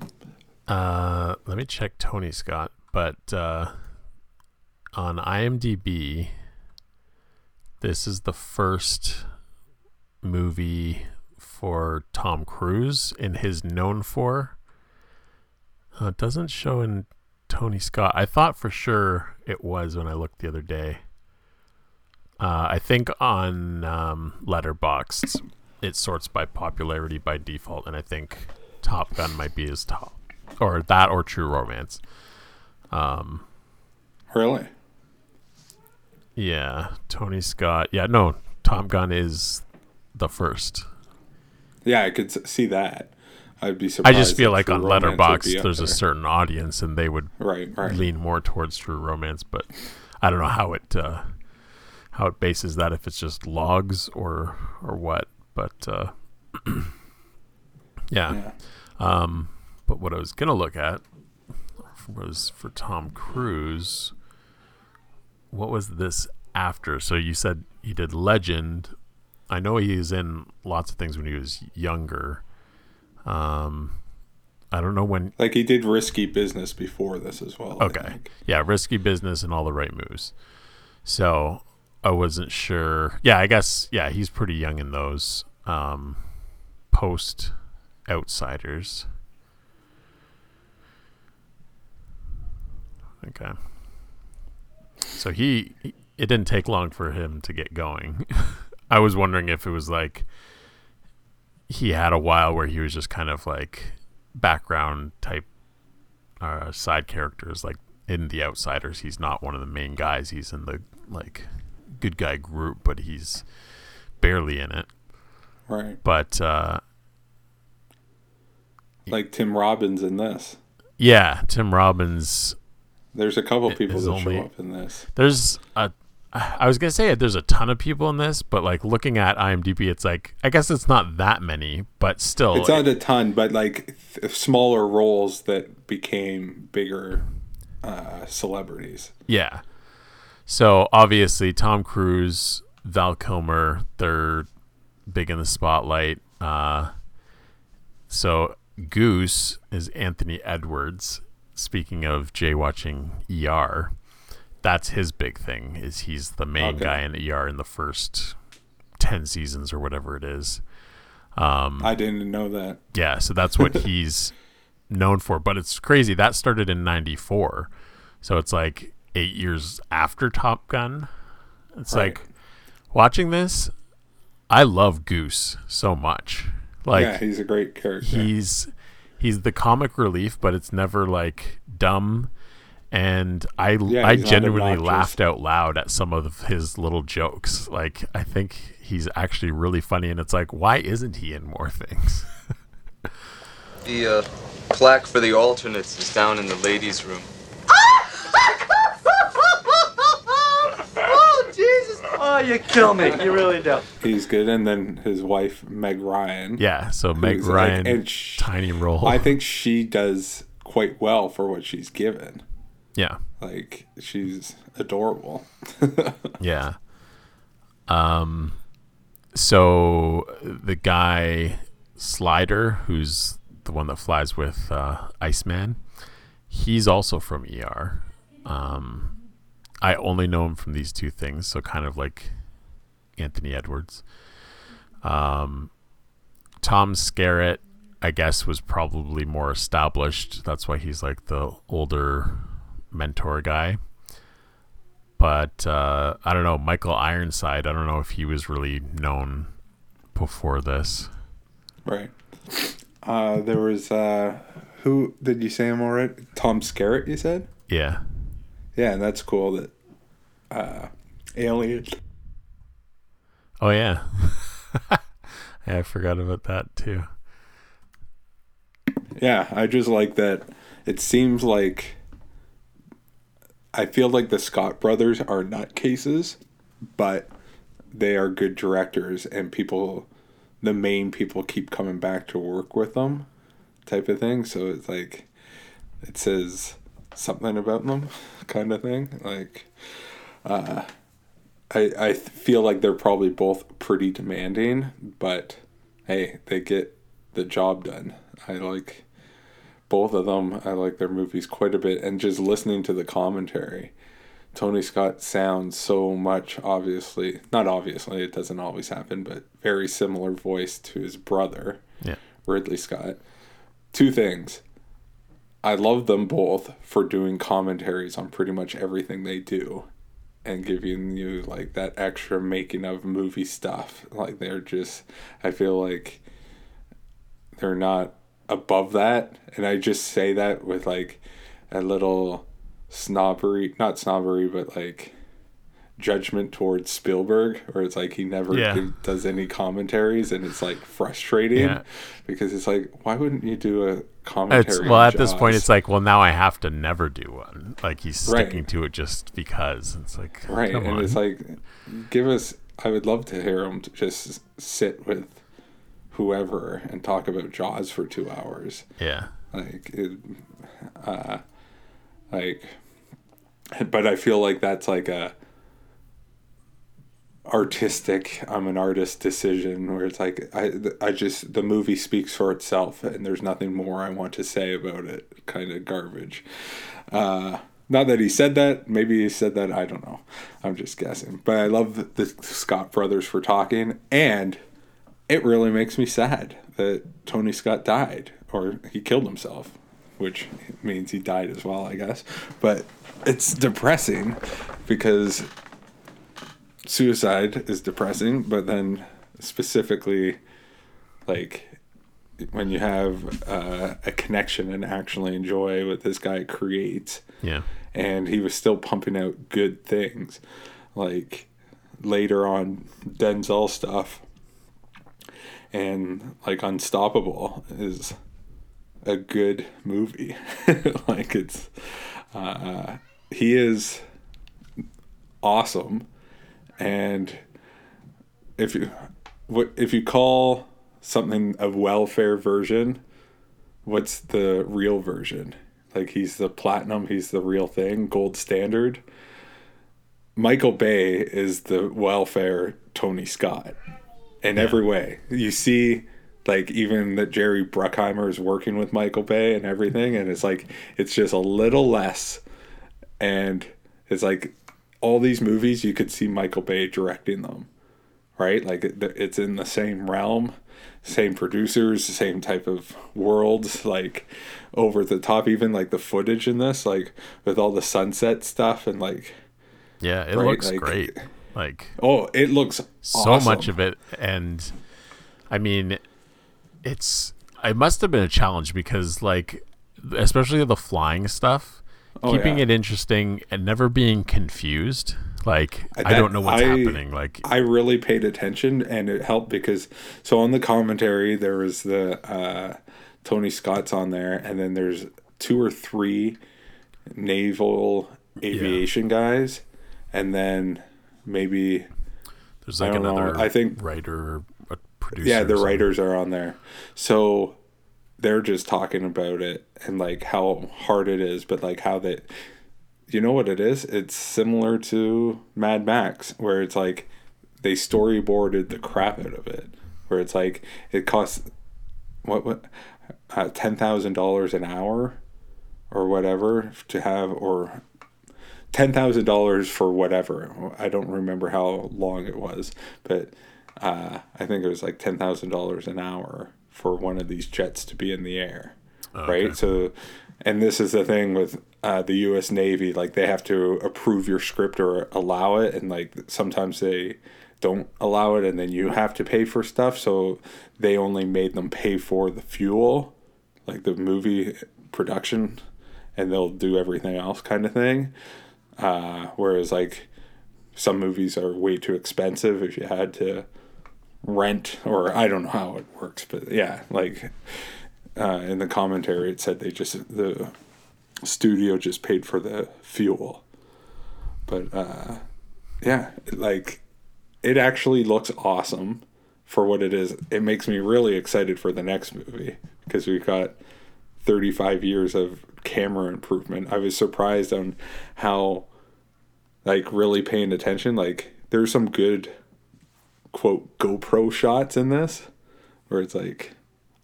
Speaker 8: uh, let me check Tony Scott, but uh, on IMDb, this is the first movie for Tom Cruise in his known for. Uh, it doesn't show in Tony Scott. I thought for sure it was when I looked the other day. Uh, I think on um, Letterboxd it sorts by popularity by default, and I think Top Gun might be his top, or that or True Romance. Um,
Speaker 9: Really?
Speaker 8: yeah, Tony Scott. Yeah, no, Top Gun is the first.
Speaker 9: Yeah, I could see that. I'd be surprised.
Speaker 8: I just feel like on
Speaker 9: Letterboxd, would be
Speaker 8: Letterboxd
Speaker 9: up
Speaker 8: there's a certain audience, and they would
Speaker 9: right, right.
Speaker 8: lean more towards True Romance, but I don't know how it uh, how it bases that if it's just logs or or what. But uh, <clears throat> yeah.
Speaker 9: Yeah.
Speaker 8: Um, but what I was gonna look at was for Tom Cruise. What was this after? So you said he did Legend. I know he was in lots of things when he was younger. Um, I don't know when
Speaker 9: Like he did risky business before this as well.
Speaker 8: Okay. Yeah, risky business and all the right moves. So I wasn't sure. Yeah, I guess yeah, he's pretty young in those. Um post outsiders. Okay. So he, he it didn't take long for him to get going. <laughs> I was wondering if it was like he had a while where he was just kind of like background type uh, side characters like in the outsiders he's not one of the main guys he's in the like good guy group but he's barely in it
Speaker 9: Right.
Speaker 8: but uh
Speaker 9: Like Tim Robbins in this.
Speaker 8: yeah tim robbins
Speaker 9: There's a couple people that
Speaker 8: only-
Speaker 9: show up in this.
Speaker 8: there's a i was gonna say there's a ton of people in this but like looking at imdb it's like i guess it's not that many but still
Speaker 9: It's not a ton, but like th- smaller roles that became bigger uh, celebrities.
Speaker 8: Yeah. So obviously Tom Cruise, Val Kilmer, they're big in the spotlight. Uh, so Goose is Anthony Edwards. Speaking of Jay watching ER, that's his big thing. Is he's the main
Speaker 9: Okay.
Speaker 8: guy in ER in the first ten seasons or whatever it is.
Speaker 9: Um, I didn't know that.
Speaker 8: Yeah, so that's what <laughs> he's known for. But it's crazy that started in '94, so it's like eight years after Top Gun. It's
Speaker 9: Right.
Speaker 8: like watching this. I love Goose so much. Like
Speaker 9: yeah, he's a great character.
Speaker 8: he's he's the comic relief, but it's never like dumb. And I
Speaker 9: Yeah,
Speaker 8: I genuinely laughed out loud at some of his little jokes. Like I think he's actually really funny, and it's like, why isn't he in more things? <laughs>
Speaker 2: The uh, plaque for the alternates is down in the ladies' room. oh, Jesus! Oh, you kill me. You really do.
Speaker 9: He's good, and then his wife Meg Ryan.
Speaker 8: Yeah, so Meg
Speaker 9: who's like-
Speaker 8: Ryan,
Speaker 9: and sh-
Speaker 8: tiny role.
Speaker 9: I think she does quite well for what she's given.
Speaker 8: Yeah,
Speaker 9: Like she's adorable. <laughs>
Speaker 8: yeah. Um, so the guy Slider, who's the one that flies with uh, Iceman, he's also from ER. Um, I only know him from these two things, so kind of like Anthony Edwards. Um, Tom Skerritt, I guess, was probably more established. That's why he's like the older mentor guy. But uh, I don't know. Michael Ironside, I don't know if he was really known before this.
Speaker 9: right. Uh, there was uh, who did you say him already? Tom Skerritt, you said.
Speaker 8: Yeah.
Speaker 9: Yeah, and that's cool that uh, Alien.
Speaker 8: Oh, yeah. <laughs> yeah, I forgot about that too.
Speaker 9: Yeah, I just like that. It seems like I feel like the Scott brothers are nutcases, but they are good directors, and people, the main people, keep coming back to work with them, type of thing. So it's like it says something about them, <laughs> kind of thing. Like, uh, I I feel like they're probably both pretty demanding, but hey, they get the job done. I like both of them. I like their movies quite a bit, and just listening to the commentary, Tony Scott sounds so much obviously not obviously it doesn't always happen, but very similar voice to his brother
Speaker 8: Yeah.
Speaker 9: Ridley Scott. Two things. I love them both for doing commentaries on pretty much everything they do and giving you like that extra making of movie stuff. Like they're just I feel like they're not above that and I just say that with like a little snobbery, not snobbery, but like judgment towards Spielberg, where it's like he never
Speaker 8: Yeah.
Speaker 9: do- does any commentaries, and it's like frustrating
Speaker 8: Yeah.
Speaker 9: because it's like, why wouldn't you do a commentary?
Speaker 8: It's well at this point it's like, well now I have to never do one. Like he's
Speaker 9: Right.
Speaker 8: sticking to it just because. It's like
Speaker 9: right, and
Speaker 8: on.
Speaker 9: it's like, give us. I would love to hear him just sit with whoever and talk about Jaws for two hours.
Speaker 8: yeah.
Speaker 9: like it, uh like but i feel like that's like a artistic i'm an artist decision where it's like i i just the movie speaks for itself and there's nothing more i want to say about it kind of garbage uh not that he said that maybe he said that i don't know i'm just guessing but i love the, the scott brothers for talking and it really makes me sad that Tony Scott died or he killed himself, which means he died as well, I guess. But it's depressing because suicide is depressing, but then specifically, like when you have uh, a connection and actually enjoy what this guy creates,
Speaker 8: Yeah.
Speaker 9: and he was still pumping out good things, like later on Denzel stuff and like Unstoppable is a good movie. <laughs> like it's uh, he is awesome, and if you what if you call something a welfare version, what's the real version? Like he's the platinum, he's the real thing, gold standard. Michael Bay is the welfare Tony Scott in every way. You see like even that Jerry Bruckheimer is working with Michael Bay and everything, and it's like it's just a little less, and it's like all these movies you could see Michael Bay directing them, right? Like it's in the same realm, same producers, same type of worlds, like over the top. Even like the footage in this, like with all the sunset stuff and like
Speaker 8: Yeah, it
Speaker 9: Right,
Speaker 8: looks
Speaker 9: like-
Speaker 8: great. Like
Speaker 9: oh, it looks
Speaker 8: so
Speaker 9: awesome.
Speaker 8: much of it and i mean it's it must have been a challenge because like especially the flying stuff
Speaker 9: Oh,
Speaker 8: keeping
Speaker 9: yeah.
Speaker 8: it interesting and never being confused like i don't know what's
Speaker 9: I-
Speaker 8: happening like
Speaker 9: I really paid attention and it helped because so on the commentary there was the uh, Tony Scott's on there and then there's two or three naval aviation guys and then maybe
Speaker 8: there's
Speaker 9: I
Speaker 8: like
Speaker 9: know,
Speaker 8: another
Speaker 9: I think-
Speaker 8: writer a producer
Speaker 9: yeah the writers are on there. So they're just talking about it and like how hard it is but like how that you know what it is? It's similar to mad max where it's like they storyboarded the crap out of it where it's like it costs what what uh, $10000 an hour or whatever to have or ten thousand dollars for whatever. I don't remember how long it was, but uh, I think it was like ten thousand dollars an hour for one of these jets to be in the air, right? So, and this is the thing with uh, the U.S. Navy, like they have to approve your script or allow it, and like sometimes they don't allow it, and then you have to pay for stuff. So they only made them pay for the fuel, like the movie production, and they'll do everything else, kind of thing. Uh, whereas like some movies are way too expensive if you had to rent or I don't know how it works, but yeah, like uh, in the commentary it said they just the studio just paid for the fuel, but uh, yeah, like it actually looks awesome for what it is. It makes me really excited for the next movie because we've got 35 years of camera improvement. I was surprised on how like really paying attention. Like there's some good quote GoPro shots in this where it's like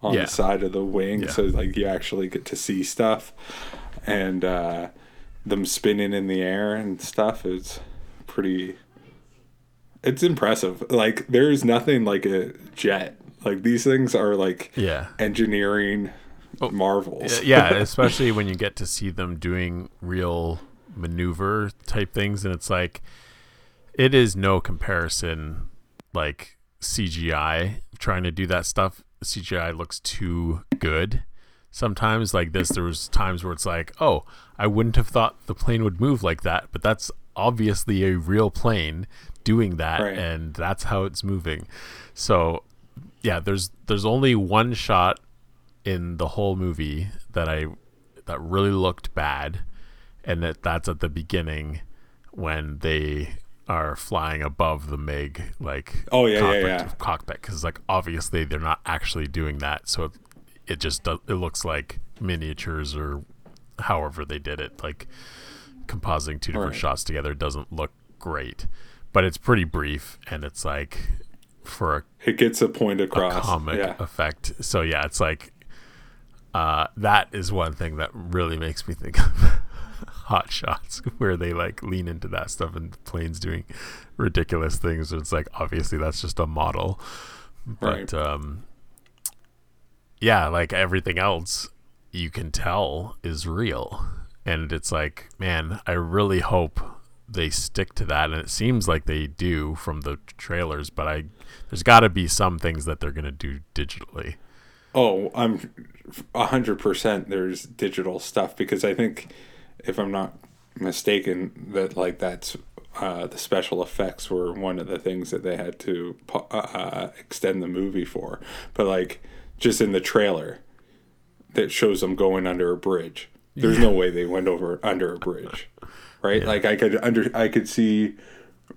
Speaker 9: on
Speaker 8: Yeah.
Speaker 9: the side of the wing
Speaker 8: Yeah.
Speaker 9: so like you actually get to see stuff and uh them spinning in the air and stuff is pretty it's impressive. Like there's nothing like a jet. Like these things are like
Speaker 8: yeah
Speaker 9: engineering Oh. marvels.
Speaker 8: yeah <laughs> especially when you get to see them doing real maneuver type things and it's like it is no comparison like cgi trying to do that stuff cgi looks too good sometimes like this there was times where it's like oh i wouldn't have thought the plane would move like that but that's obviously a real plane doing that
Speaker 9: Right.
Speaker 8: and that's how it's moving so yeah there's there's only one shot in the whole movie that I that really looked bad, and that that's at the beginning when they are flying above the Mig like
Speaker 9: Oh, yeah, yeah,
Speaker 8: cockpit,
Speaker 9: yeah.
Speaker 8: cockpit because like obviously they're not actually doing that, so it, it just does, it looks like miniatures or however they did it like compositing two different
Speaker 9: Right.
Speaker 8: shots together doesn't look great, but it's pretty brief and it's like for a
Speaker 9: It gets a point across.
Speaker 8: a comic
Speaker 9: yeah.
Speaker 8: effect. So yeah, it's like uh, that is one thing that really makes me think of <laughs> hot shots <laughs> where they like lean into that stuff and the planes doing ridiculous things. It's like obviously that's just a model. But
Speaker 9: Right.
Speaker 8: um yeah, like everything else you can tell is real. And it's like, man, I really hope they stick to that and it seems like they do from the trailers, but I there's got to be some things that they're going to do digitally.
Speaker 9: Oh, I'm a hundred percent. There's digital stuff because I think, if I'm not mistaken, that like that's uh, the special effects were one of the things that they had to uh, extend the movie for. But like, just in the trailer, that shows them going under a bridge. There's no way they went over under a bridge, <laughs> right? Like I could under I could see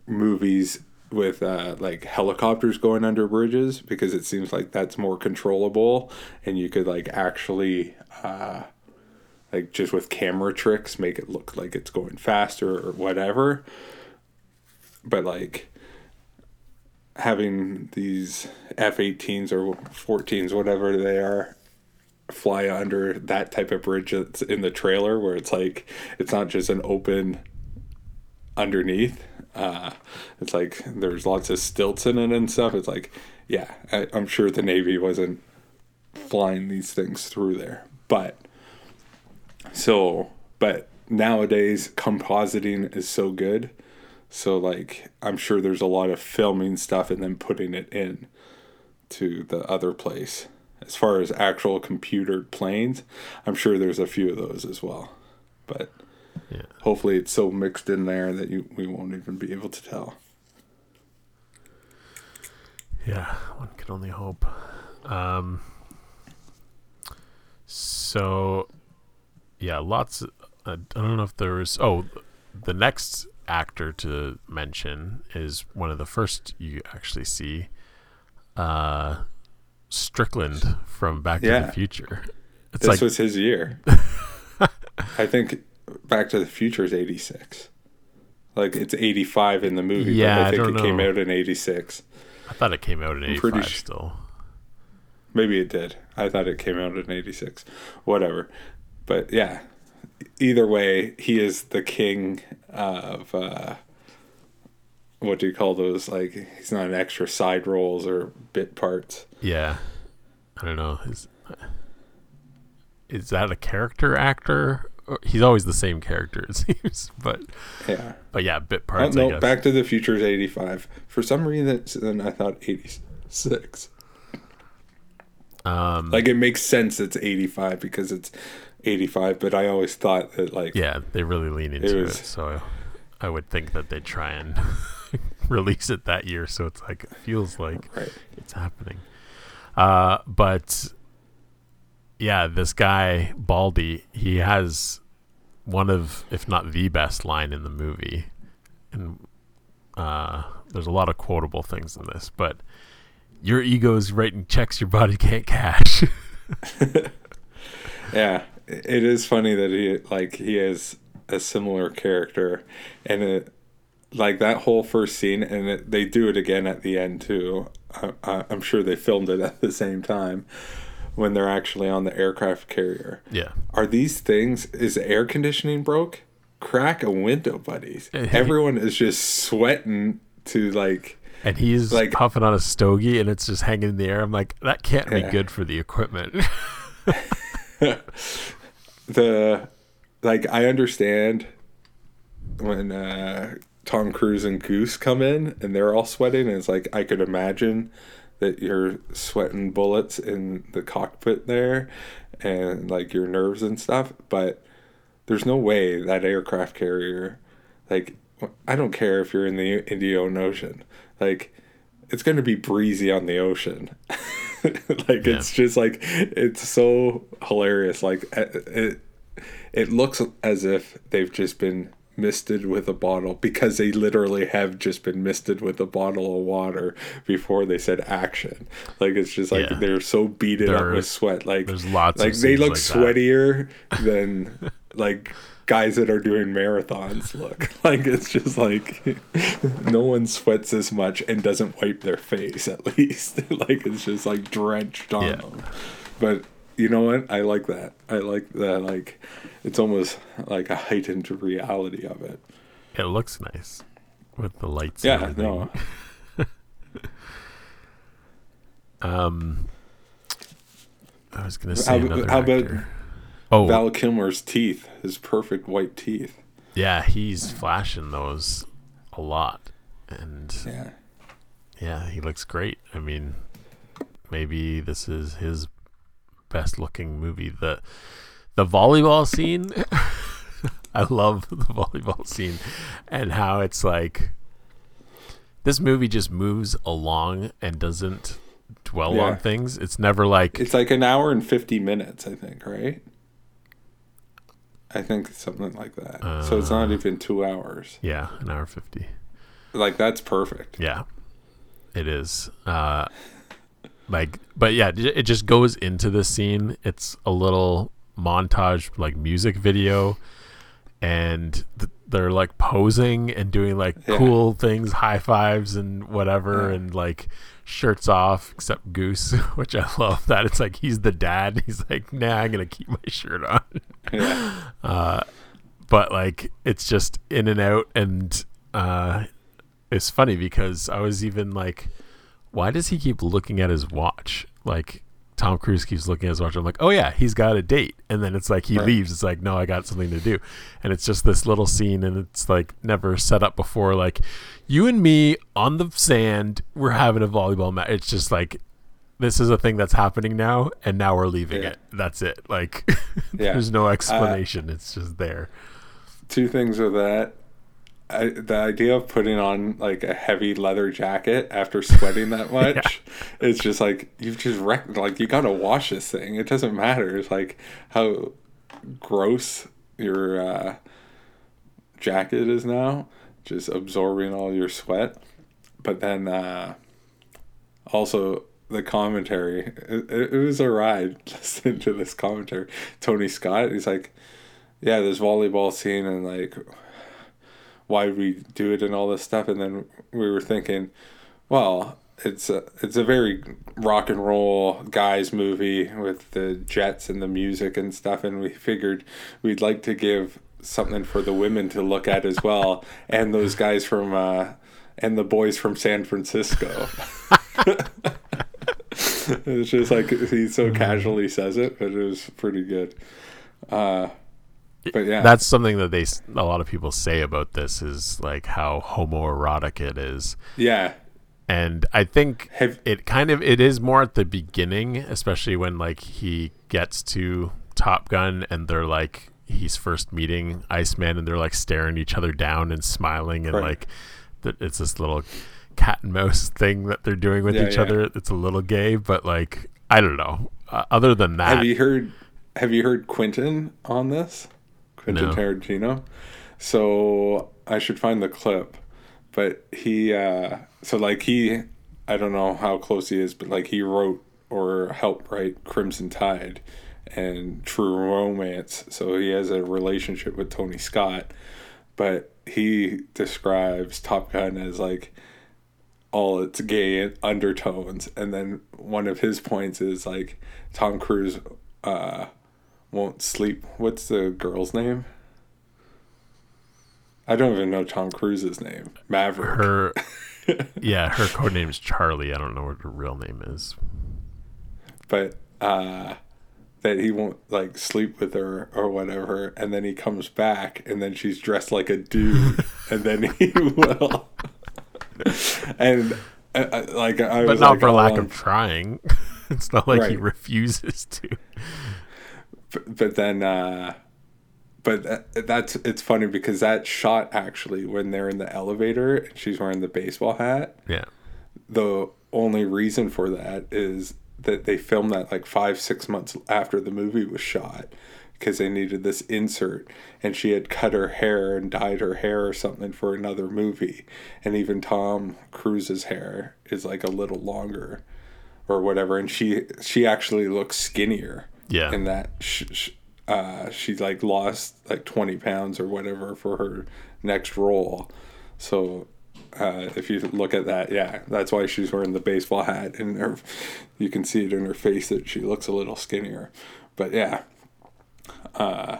Speaker 9: movies with uh, like helicopters going under bridges because it seems like that's more controllable and you could like actually uh, like just with camera tricks make it look like it's going faster or whatever but like having these F-18s or 14s, whatever they are, fly under that type of bridge that's in the trailer, where it's like it's not just an open underneath. Uh, it's like there's lots of stilts in it and stuff. It's like, yeah, I, I'm sure the Navy wasn't flying these things through there, but so, but nowadays compositing is so good. So like I'm sure there's a lot of filming stuff and then putting it in to the other place. As far as actual computer planes, I'm sure there's a few of those as well. But
Speaker 8: Yeah.
Speaker 9: hopefully it's so mixed in there that you we won't even be able to tell.
Speaker 8: Yeah, one can only hope. Um, so, yeah, lots. Of, I don't know if there was. Oh, the next actor to mention is one of the first you actually see. Uh, Strickland from Back to the Future. It's
Speaker 9: this
Speaker 8: like
Speaker 9: was his year. <laughs> I think Back to the Future is 86. Like it's 85 in the movie,
Speaker 8: Yeah,
Speaker 9: but
Speaker 8: I
Speaker 9: I think
Speaker 8: don't
Speaker 9: it came out in 86.
Speaker 8: I thought it came out in
Speaker 9: I'm pretty
Speaker 8: '85
Speaker 9: sh-
Speaker 8: still.
Speaker 9: Maybe it did. I thought it came out in 86. Whatever. But yeah, either way, he is the king of uh, what do you call those? Like he's not an extra side roles or bit parts.
Speaker 8: Yeah, I don't know. Is is that a character actor? He's always the same character, it <laughs> seems. But
Speaker 9: Yeah.
Speaker 8: but yeah, bit
Speaker 9: Oh,
Speaker 8: parts. I
Speaker 9: no. Back to the Future is 85. For some reason, I thought 86.
Speaker 8: Um,
Speaker 9: Like it makes sense it's 85 because it's 85, but I always thought that like
Speaker 8: yeah, they really lean into it.
Speaker 9: was-
Speaker 8: so I would think that they try and <laughs> release it that year, so it's like it feels like
Speaker 9: right.
Speaker 8: it's happening. Uh, but yeah, this guy Baldy, he has one of, if not the best line in the movie, and uh, there's a lot of quotable things in this. But your ego's writing checks your body can't cash. <laughs>
Speaker 9: Yeah, it is funny that he like he has a similar character, and it like that whole first scene, and it, they do it again at the end too. I, I, I'm sure they filmed it at the same time when they're actually on the aircraft carrier.
Speaker 8: yeah,
Speaker 9: Are these things? Is the air conditioning broke? Crack a window, buddies. Everyone is just sweating to like.
Speaker 8: and he's
Speaker 9: Like-
Speaker 8: puffing on a stogie, and it's just hanging in the air. I'm like, that can't be good for the equipment. <laughs>
Speaker 9: the like I understand when uh Tom Cruise and Goose come in and they're all sweating and it's like I could imagine that you're sweating bullets in the cockpit there and like your nerves and stuff but there's no way that aircraft carrier like I don't care if you're in the Indian Ocean like it's going to be breezy on the ocean <laughs> like
Speaker 8: Yeah.
Speaker 9: it's just like it's so hilarious like uh, it it looks as if they've just been misted with a bottle because they literally have just been misted with a bottle of water before they said action. Like it's just like
Speaker 8: Yeah.
Speaker 9: they're so beaten up with sweat. Like
Speaker 8: there's lots of
Speaker 9: like they look
Speaker 8: like
Speaker 9: sweatier <laughs> than like guys that are doing marathons look. <laughs> Like it's just like <laughs> no one sweats as much and doesn't wipe their face at least. Like it's just like drenched on
Speaker 8: Yeah.
Speaker 9: them. But you know what? I like that. I like that like it's almost <laughs> like a heightened reality of it
Speaker 8: it looks nice with the lights.
Speaker 9: yeah no <laughs>
Speaker 8: Um, I was gonna say
Speaker 9: How-
Speaker 8: another
Speaker 9: how about
Speaker 8: actor. oh,
Speaker 9: val kilmer's teeth his perfect white teeth
Speaker 8: yeah, he's flashing those a lot, and
Speaker 9: yeah
Speaker 8: yeah, he looks great. I mean, maybe this is his best looking movie. The the volleyball scene. I love the volleyball scene and how it's like this movie just moves along and doesn't dwell
Speaker 9: Yeah.
Speaker 8: on things. It's never like
Speaker 9: it's like an hour and 50 minutes i think right i think something like that so it's
Speaker 8: Uh.
Speaker 9: not even two hours
Speaker 8: yeah, an hour 50.
Speaker 9: like that's perfect
Speaker 8: Yeah, it is. Uh, like, but yeah, it just goes into the scene. It's a little montage, like music video, and th- they're like posing and doing like
Speaker 9: Yeah.
Speaker 8: cool things, high fives and whatever,
Speaker 9: Yeah.
Speaker 8: and like shirts off except Goose, <laughs> which I love that it's like he's the dad. <laughs> He's like, nah, I'm gonna keep my shirt on. <laughs>
Speaker 9: Yeah.
Speaker 8: but like it's just in and out and uh it's funny because i was even like why does he keep looking at his watch like tom cruise keeps looking at his watch. I'm like oh yeah he's got a date. And then it's like he
Speaker 9: Right.
Speaker 8: leaves. It's like no i got something to do. And it's just this little scene and it's like never set up before. Like you and me on the sand we're having a volleyball match it's just like this is a thing that's happening now and now we're leaving
Speaker 9: Yeah.
Speaker 8: it. That's it. Like <laughs>
Speaker 9: Yeah.
Speaker 8: there's no uh, explanation. It's just there.
Speaker 9: Two things with that. I, the idea of putting on like a heavy leather jacket after sweating that <laughs> much, it's just like you've just wrecked. Like you gotta wash this thing. It doesn't matter. It's like how gross your uh, jacket is now, just absorbing all your sweat. But then uh, also the commentary. It, it, it was a ride <laughs> listening to this commentary. Tony Scott. He's like, yeah, this volleyball scene and like why we do it and all this stuff. And then we were thinking, well, it's a it's a very rock and roll guys movie with the jets and the music and stuff. And we figured we'd like to give something for the women to look at as well, and those guys from uh, and the boys from San Francisco. <laughs> it's just like he so casually says it, but it was pretty good. Uh, but yeah,
Speaker 8: that's something that they a lot of people say about this is like how homoerotic it is
Speaker 9: yeah,
Speaker 8: and i think
Speaker 9: Have-
Speaker 8: it kind of it is more at the beginning especially when like he gets to top gun and they're like he's first meeting iceman and they're like staring each other down and smiling and
Speaker 9: Right.
Speaker 8: like th- it's this little cat and mouse <laughs> thing that they're doing with
Speaker 9: Yeah,
Speaker 8: each
Speaker 9: yeah.
Speaker 8: other it's a little gay but like i don't know uh, other than that
Speaker 9: Have you heard? Have you heard Quentin on this? Quentin
Speaker 8: No.
Speaker 9: Tarantino. So I should find the clip, but he. uh So like he, I don't know how close he is, but like he wrote or helped write Crimson Tide and True Romance. So he has a relationship with Tony Scott, but he describes Top Gun as like all its gay undertones and then one of his points is like tom cruise uh won't sleep. What's the girl's name? I don't even know tom cruise's name. Maverick.
Speaker 8: Her <laughs> yeah her code name is charlie. I don't know what her real name is.
Speaker 9: But uh that he won't like sleep with her or whatever and then he comes back and then she's dressed like a dude <laughs> and then he will. <laughs> And uh, uh, like i
Speaker 8: but not
Speaker 9: like,
Speaker 8: for lack
Speaker 9: I'm-
Speaker 8: of trying. It's not like he refuses to
Speaker 9: but, but then uh but that, that's it's funny because that shot actually when they're in the elevator and she's wearing the baseball hat
Speaker 8: yeah.
Speaker 9: the only reason for that is that they filmed that like five six months after the movie was shot because they needed this insert and she had cut her hair and dyed her hair or something for another movie. And even tom cruise's hair is like a little longer or whatever. And she she actually looks skinnier
Speaker 8: Yeah.
Speaker 9: in that sh- sh- uh, she like lost like 20 pounds or whatever for her next role. So uh, if you look at that yeah that's why she's wearing the baseball hat and her you can see it in her face that she looks a little skinnier. But yeah. Uh,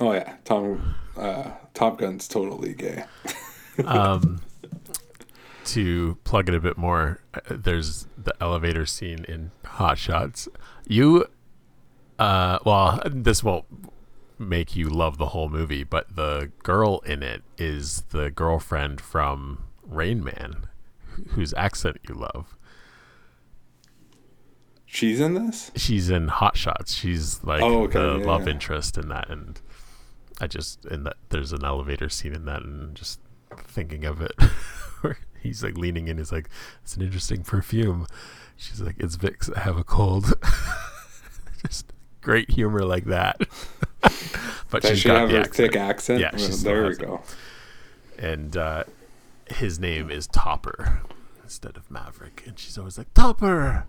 Speaker 9: oh yeah tom uh, top gun's totally gay <laughs>
Speaker 8: to plug it a bit more, uh, there's the elevator scene in Hot Shots. You, uh, well, this won't make you love the whole movie, but the girl in it is the girlfriend from Rain Man, whose accent you love.
Speaker 9: she's in this
Speaker 8: She's in Hot Shots. She's like
Speaker 9: Oh, okay,
Speaker 8: the
Speaker 9: yeah,
Speaker 8: love
Speaker 9: yeah.
Speaker 8: interest in that, and I just in that there's an elevator scene in that, and just thinking of it, <laughs> he's like leaning in, he's like, "It's an interesting perfume." She's like, "It's Vicks. I have a cold." <laughs> just great humor like that. <laughs> but
Speaker 9: does
Speaker 8: she's
Speaker 9: she
Speaker 8: got
Speaker 9: have
Speaker 8: the
Speaker 9: a
Speaker 8: accent.
Speaker 9: thick accent
Speaker 8: Yeah,
Speaker 9: Well, there we
Speaker 8: it.
Speaker 9: go
Speaker 8: and uh, his name is Topper instead of Maverick, and she's always like Topper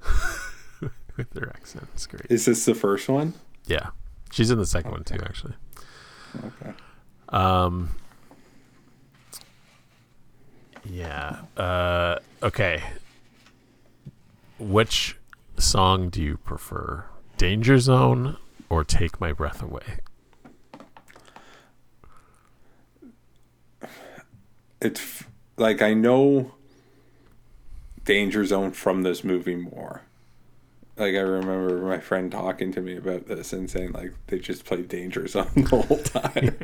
Speaker 8: <laughs> with her accent. It's great.
Speaker 9: is this the first one
Speaker 8: Yeah, she's in the second one too, actually.
Speaker 9: Okay.
Speaker 8: Um. Yeah. Uh. Okay. Which song do you prefer, "Danger Zone" or "Take My Breath Away"?
Speaker 9: It's f- like I know Danger Zone from this movie more. Like I remember my friend talking to me about this and saying like they just played Danger Zone <laughs> the whole time.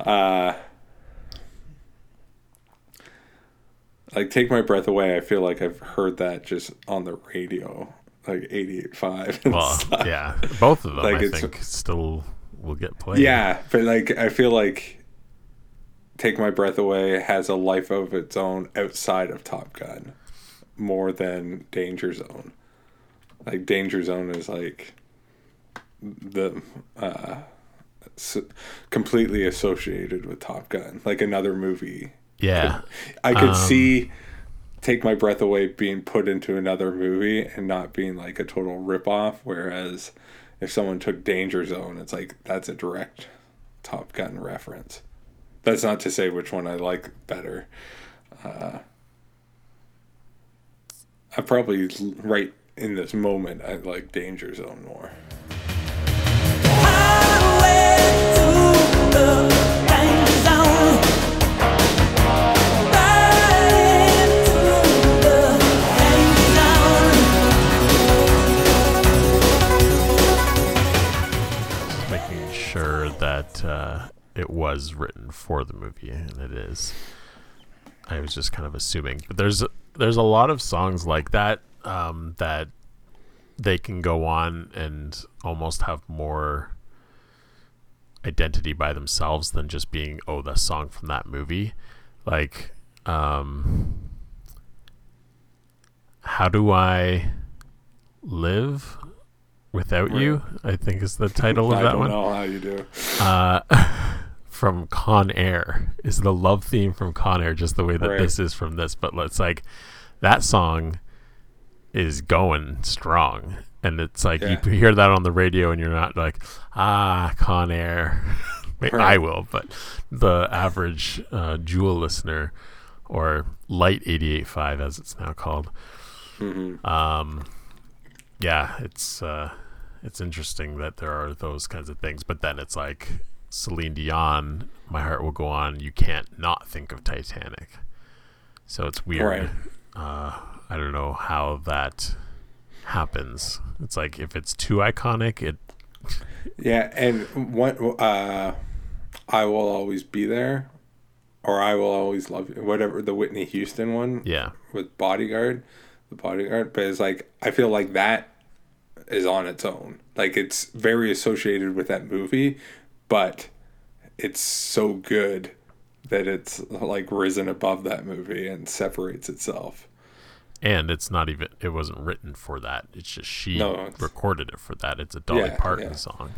Speaker 9: <laughs> uh like take my breath away. I feel like I've heard that just on the radio, like 88.5 and
Speaker 8: Well,
Speaker 9: stuff.
Speaker 8: yeah, both of them
Speaker 9: Like,
Speaker 8: I think still will get played.
Speaker 9: Yeah, but like I feel like Take My Breath Away has a life of its own outside of Top Gun more than Danger Zone. Like Danger Zone is like the uh completely associated with Top Gun, like another movie.
Speaker 8: Yeah.
Speaker 9: I could
Speaker 8: Um,
Speaker 9: see Take My Breath Away being put into another movie and not being like a total ripoff. Whereas if someone took Danger Zone, it's like that's a direct Top Gun reference. That's not to say which one I like better. Uh, I probably right in this moment I like Danger Zone more.
Speaker 8: Uh, it was written for the movie, and it is. I was just kind of assuming, but there's there's a lot of songs like that um, that they can go on and almost have more identity by themselves than just being oh the song from that movie. Like um how do i live without you i think is the title of <laughs> that one.
Speaker 9: I don't know how you do.
Speaker 8: uh, <laughs> from Con Air is the love theme from Con Air, just the way that
Speaker 9: Right.
Speaker 8: this is from this. But it's like that song is going strong, and it's like
Speaker 9: Yeah.
Speaker 8: you hear that on the radio, and you're not like ah Con Air. <laughs> Maybe I will, but the average uh, Jewel listener or Light 88.5 as it's now called.
Speaker 9: Mm-hmm.
Speaker 8: Um, yeah, it's uh, it's interesting that there are those kinds of things, but then it's like Celine Dion, "My Heart Will Go On." You can't not think of Titanic, so it's weird.
Speaker 9: Right.
Speaker 8: Uh, I don't know how that happens. It's like if it's too iconic, it <laughs>
Speaker 9: Yeah, and what uh, I will always be there, or I will always love you. Whatever the Whitney Houston one
Speaker 8: yeah,
Speaker 9: with Bodyguard, the Bodyguard. But it's like I feel like that is on its own. Like it's very associated with that movie, but it's so good that it's like risen above that movie and separates itself.
Speaker 8: and it's not even it wasn't written for that. It's just she
Speaker 9: No, it's-
Speaker 8: recorded it for that. It's a Dolly
Speaker 9: Yeah,
Speaker 8: Parton
Speaker 9: yeah.
Speaker 8: song,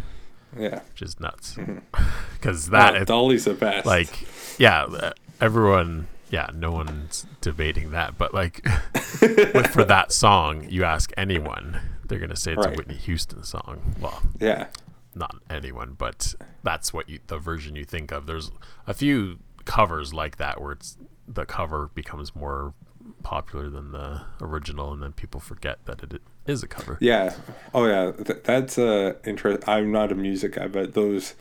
Speaker 9: Yeah,
Speaker 8: which is nuts. Mm-hmm. <laughs> Because that
Speaker 9: Oh,
Speaker 8: it-
Speaker 9: Dolly's the best.
Speaker 8: like yeah everyone yeah no one's debating that but like <laughs> for that song you ask anyone they're gonna say it's
Speaker 9: Right.
Speaker 8: a whitney houston song well
Speaker 9: yeah,
Speaker 8: not anyone but that's what you the version you think of there's a few covers like that where it's the cover becomes more popular than the original and then people forget that it is a cover
Speaker 9: Yeah. Oh yeah. Th- that's uh interest. I'm not a music guy, but those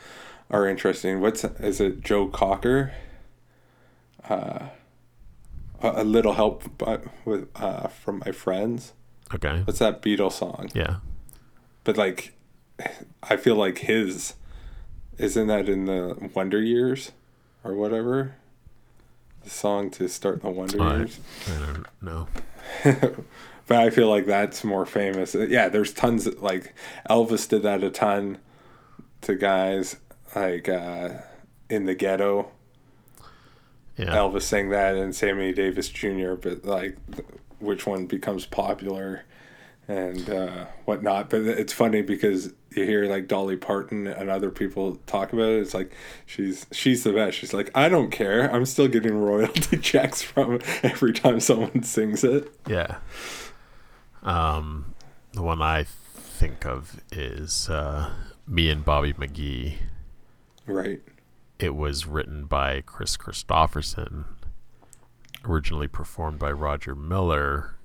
Speaker 9: are interesting. What's is it? Joe Cocker. Uh, a, little help, but with uh from my friends.
Speaker 8: Okay
Speaker 9: What's that Beatles song?
Speaker 8: yeah
Speaker 9: But like, I feel like his isn't that in the Wonder Years or whatever. The song to start the Wonder
Speaker 8: I,
Speaker 9: Years.
Speaker 8: I don't know <laughs>
Speaker 9: but I feel like that's more famous. Yeah, there's tons of, like Elvis did that a ton to guys like uh, in the ghetto.
Speaker 8: yeah
Speaker 9: Elvis sang that and Sammy Davis Jr. But like, which one becomes popular and uh, whatnot? But it's funny because you hear like Dolly Parton and other people talk about it. It's like she's she's the best. She's like, I don't care. I'm still getting royalty <laughs> checks from <laughs> every time someone sings it.
Speaker 8: Yeah. Um, the one I think of is uh, me and Bobby McGee
Speaker 9: Right.
Speaker 8: it was written by Kris Kristofferson, originally performed by Roger Miller.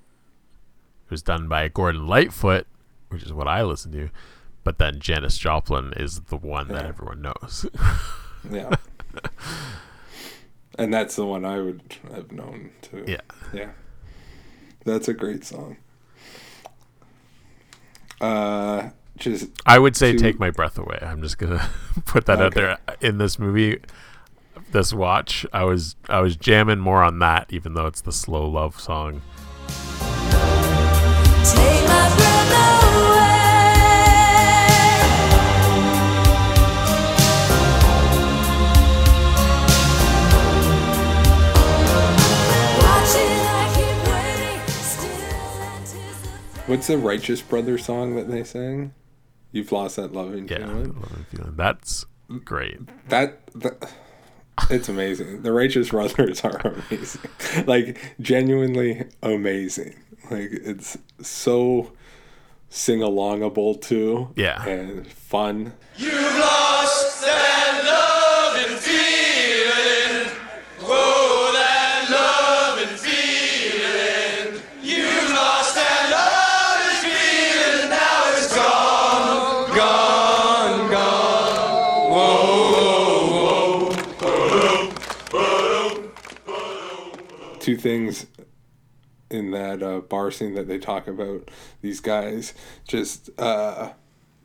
Speaker 8: It was done by Gordon Lightfoot, which is what I listen to, but then Janis Joplin is the one that everyone knows. <laughs>
Speaker 9: Yeah. <laughs> and that's the one I would have known too.
Speaker 8: yeah.
Speaker 9: Yeah. That's a great song. Uh just
Speaker 8: I would say
Speaker 9: to-
Speaker 8: take my breath away. I'm just gonna <laughs> put that out there. In this movie, this watch, I was I was jamming more on that, even though it's the slow love song.
Speaker 1: Take my breath away. Watching, I keep waiting, still anticipate.
Speaker 9: what's the Righteous Brother song that they sang? You've lost that loving
Speaker 8: Yeah,
Speaker 9: feeling.
Speaker 8: love and feeling. That's great.
Speaker 9: That, that it's amazing. The Righteous Brothers <laughs> are amazing. Like genuinely amazing. Like it's so sing alongable too.
Speaker 8: Yeah.
Speaker 9: And fun. Two things in that uh, bar scene that they talk about. These guys just uh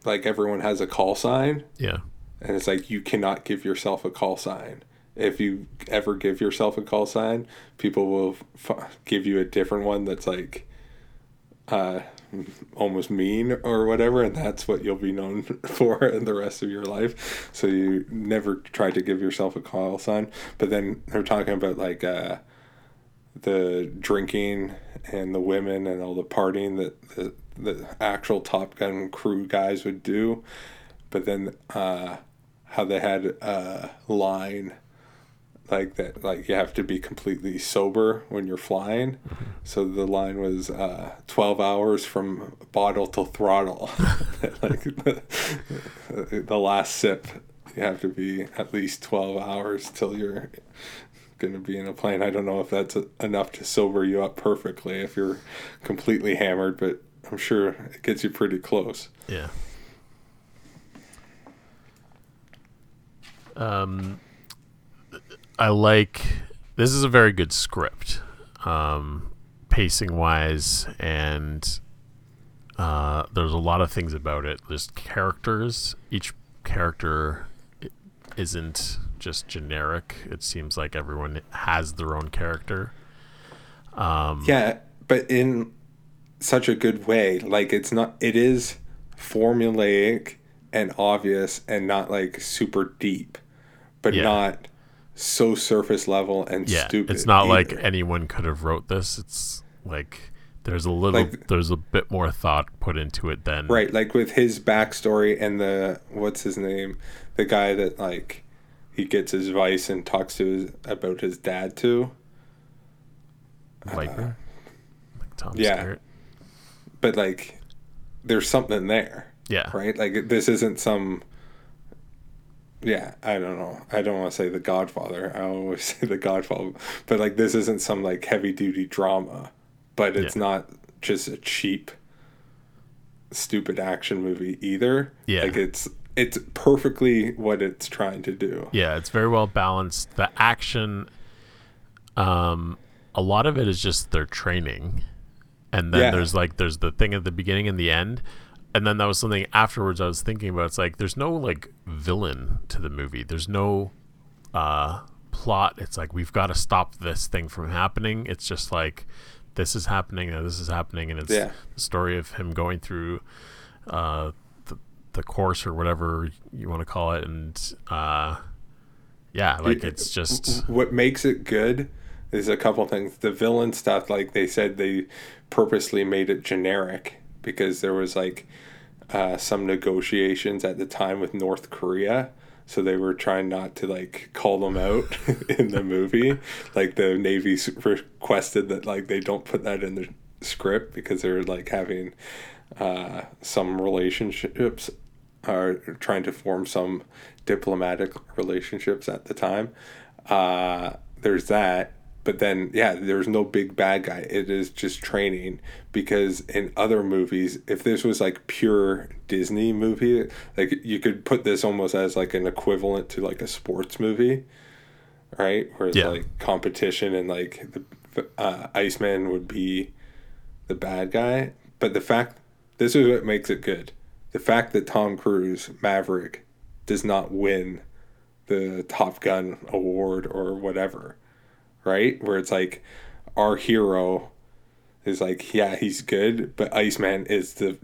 Speaker 9: like everyone has a call sign.
Speaker 8: Yeah.
Speaker 9: and it's like you cannot give yourself a call sign. If you ever give yourself a call sign people will f- give you a different one that's like uh almost mean or whatever and that's what you'll be known <laughs> for in the rest of your life. So you never try to give yourself a call sign. But then they're talking about like uh the drinking and the women and all the partying that the, the actual Top Gun crew guys would do. But then uh, how they had a line like that, like you have to be completely sober when you're flying. So the line was uh, 12 hours from bottle to throttle. <laughs> like the, the last sip, you have to be at least 12 hours till you're going to be in a plane. I don't know if that's enough to sober you up perfectly if you're completely hammered, but I'm sure it gets you pretty close.
Speaker 8: Yeah. Um, I like this is a very good script, um, pacing wise, and uh, there's a lot of things about it. There's characters. Each character isn't just generic. It seems like everyone has their own character. Um,
Speaker 9: Yeah, but in such a good way. Like it's not it is formulaic and obvious and not like super deep, but
Speaker 8: Yeah.
Speaker 9: not so surface level and
Speaker 8: yeah,
Speaker 9: stupid.
Speaker 8: it's not like anyone could have wrote this. It's like there's a little,
Speaker 9: Like-
Speaker 8: there's a bit more thought put into it than
Speaker 9: Right, like with his backstory and the what's his name, the guy that like he gets his advice and talks to his about his dad too.
Speaker 8: Viper, uh, like Tom
Speaker 9: yeah. But like, there's something there,
Speaker 8: Yeah,
Speaker 9: right? Like this isn't some. Yeah, I don't know. I don't want to say the Godfather. I always <laughs> say the Godfather, but like this isn't some like heavy duty drama, but it's
Speaker 8: Yeah.
Speaker 9: not just a cheap, stupid action movie either.
Speaker 8: Yeah.
Speaker 9: like it's it's perfectly what it's trying to do.
Speaker 8: Yeah, it's very well balanced. The action, um, a lot of it is just their training, and then
Speaker 9: Yeah.
Speaker 8: there's like there's the thing at the beginning and the end, and then that was something afterwards I was thinking about. It's like there's no like villain to the movie. There's no uh, plot. It's like we've got to stop this thing from happening. It's just like this is happening and this is happening, and it's
Speaker 9: Yeah.
Speaker 8: the story of him going through uh, the course or whatever you want to call it, and uh, yeah, like it's just
Speaker 9: what makes it good is a couple things. The villain stuff, like they said, they purposely made it generic because there was like uh, some negotiations at the time with North Korea. So they were trying not to like call them out <laughs> in the movie. Like the Navy requested that like they don't put that in the script because they're like having uh, some relationships are trying to form some diplomatic relationships at the time. Uh, there's that. But then, yeah, there's no big bad guy. It is just training because in other movies, if this was like pure Disney movie, like you could put this almost as like an equivalent to like a sports movie, right? Where it's
Speaker 8: Yeah.
Speaker 9: like competition and like the uh, Iceman would be the bad guy. But the fact, this is what makes it good. The fact that Tom Cruise, Maverick, does not win the Top Gun award or whatever, right? Where it's like our hero is like, yeah, he's good, but Iceman is the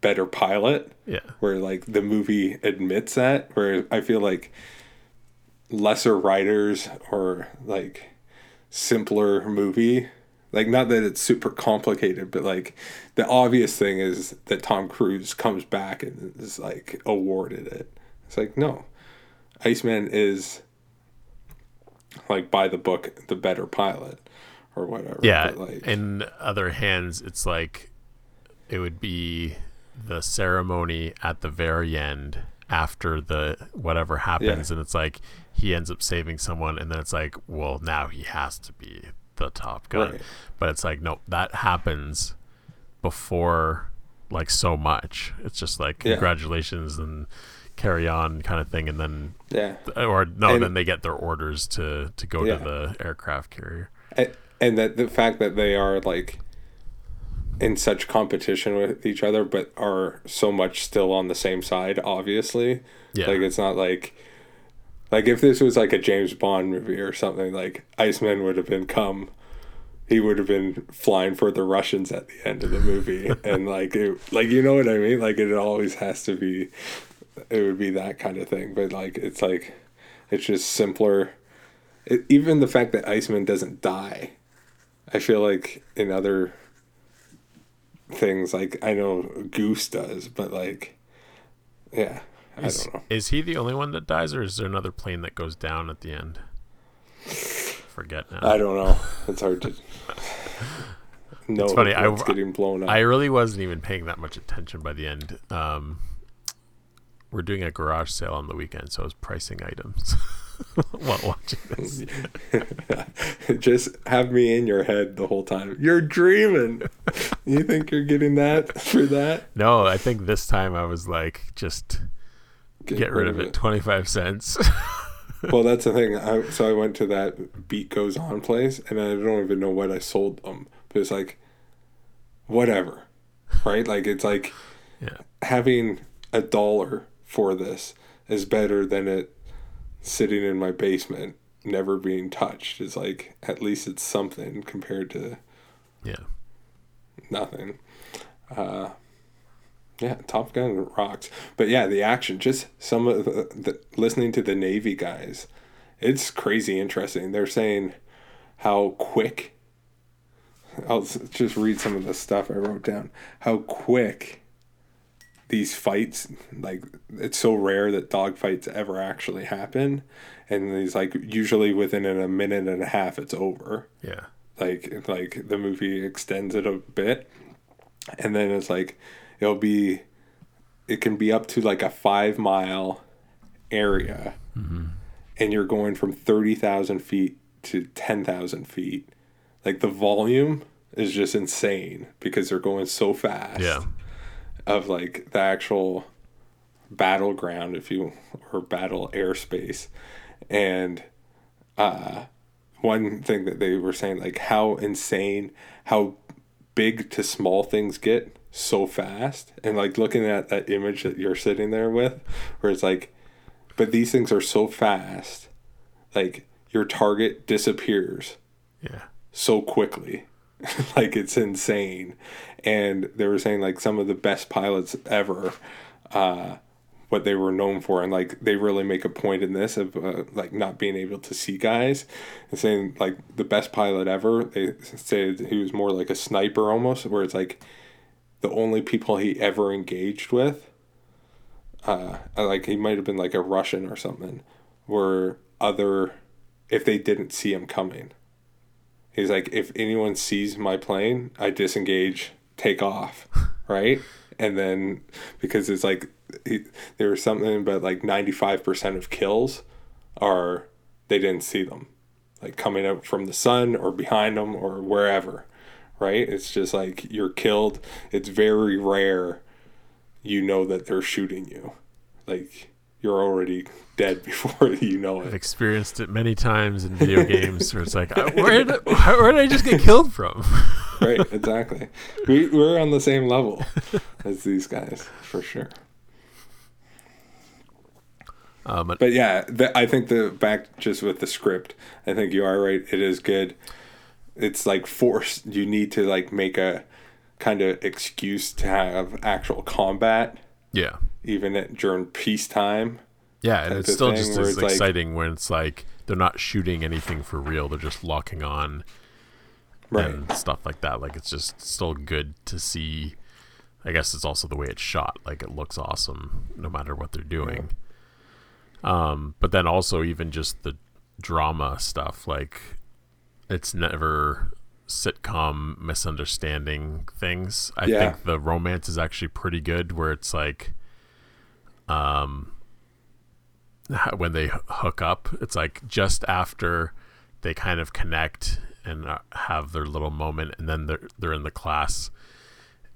Speaker 9: better pilot.
Speaker 8: Yeah.
Speaker 9: Where like the movie admits that. Where I feel like lesser writers or like simpler movie like not that it's super complicated but like the obvious thing is that tom cruise comes back and is like awarded it it's like no iceman is like by the book the better pilot or whatever
Speaker 8: Yeah.
Speaker 9: like
Speaker 8: In other hands, it's like it would be the ceremony at the very end after the whatever happens,
Speaker 9: Yeah.
Speaker 8: and it's like he ends up saving someone, and then it's like, well, now he has to be the top gun.
Speaker 9: Right.
Speaker 8: But it's like, no, that happens before like so much. It's just like
Speaker 9: Yeah.
Speaker 8: congratulations and carry on kind of thing, and then
Speaker 9: yeah
Speaker 8: or no,
Speaker 9: And-
Speaker 8: then they get their orders to to go
Speaker 9: Yeah.
Speaker 8: to the aircraft carrier.
Speaker 9: and, and that the fact that they are like in such competition with each other but are so much still on the same side obviously
Speaker 8: Yeah.
Speaker 9: like it's not like like if this was like a james bond movie or something like iceman would have been come. He would have been flying for the russians at the end of the movie. <laughs> And like it, like you know what i mean? Like it always has to be it would be that kind of thing. But like it's like it's just simpler. It, even the fact that Iceman doesn't die, I feel like in other things, like I know Goose does, but like, yeah,
Speaker 8: Is,
Speaker 9: don't know.
Speaker 8: is he the only one that dies, or is there another plane that goes down at the end? Forget now.
Speaker 9: I don't know. It's hard to <laughs> no,
Speaker 8: It's funny, I-
Speaker 9: getting blown up.
Speaker 8: I really wasn't even paying that much attention by the end. Um, we're doing a garage sale on the weekend, so I was pricing items <laughs> while watching this. <laughs>
Speaker 9: Just have me in your head the whole time. You're dreaming. you think you're getting that for that?
Speaker 8: No, I think this time I was like, just get, rid of it. Twenty five cents. <laughs>
Speaker 9: well, that's the thing. I, so I went to that Beat Goes On place, and I don't even know what I sold them. But it's like, whatever, right? Like it's like <laughs>
Speaker 8: yeah,
Speaker 9: having a dollar for this is better than it sitting in my basement, never being touched. It's like at least it's something compared to
Speaker 8: yeah.
Speaker 9: nothing. Uh, yeah, Top Gun rocks. But yeah, the action, just some of the, the listening to the Navy guys, it's crazy interesting. They're saying how quick. I'll just read some of the stuff I wrote down. How quick these fights, like it's so rare that dog fights ever actually happen, and these like usually within a minute and a half it's over
Speaker 8: Yeah.
Speaker 9: like like the movie extends it a bit and then it's like it'll be it can be up to like a five mile area. And you're going from 30,000 feet to 10,000 feet. Like the volume is just insane because they're going so fast
Speaker 8: Yeah.
Speaker 9: of like the actual battleground if you or battle airspace. And uh one thing that they were saying like how insane how big to small things get so fast and like looking at that image that you're sitting there with where it's like but these things are so fast like your target disappears
Speaker 8: Yeah.
Speaker 9: so quickly. <laughs> like it's insane. And they were saying like some of the best pilots ever, uh, what they were known for, and like they really make a point in this of uh, like not being able to see guys, and saying like the best pilot ever. They say he was more like a sniper almost, where it's like the only people he ever engaged with, uh, like he might have been like a Russian or something, were other if they didn't see him coming. He's like, if anyone sees my plane, I disengage, take off, <laughs> right? And then because it's like he, there was something but like 95% of kills are they didn't see them like coming out from the sun or behind them or wherever right it's just like you're killed it's very rare you know that they're shooting you like you're already dead <laughs> before you know it.
Speaker 8: I've experienced it many times in video <laughs> games where it's like, "Uh, where did, where did I just get killed from? <laughs>
Speaker 9: right exactly we, we're on the same level as these guys for sure
Speaker 8: Um, but
Speaker 9: But yeah, the, I think the back just with the script, I think you are right. It is good. It's like forced. You need to like make a kind of excuse to have actual combat,
Speaker 8: yeah,
Speaker 9: even at, during peacetime.
Speaker 8: yeah, and it's still just as
Speaker 9: it's like-
Speaker 8: exciting when it's like they're not shooting anything for real; they're just locking on
Speaker 9: Right.
Speaker 8: and stuff like that. Like it's just still good to see. I guess it's also the way it's shot. Like it looks awesome no matter what they're doing. Um, but then also even just the drama stuff, like it's never sitcom misunderstanding things. I
Speaker 9: Yeah.
Speaker 8: think the romance is actually pretty good where it's like um when they hook up, it's like just after they kind of connect and uh, have their little moment and then they're they're in the class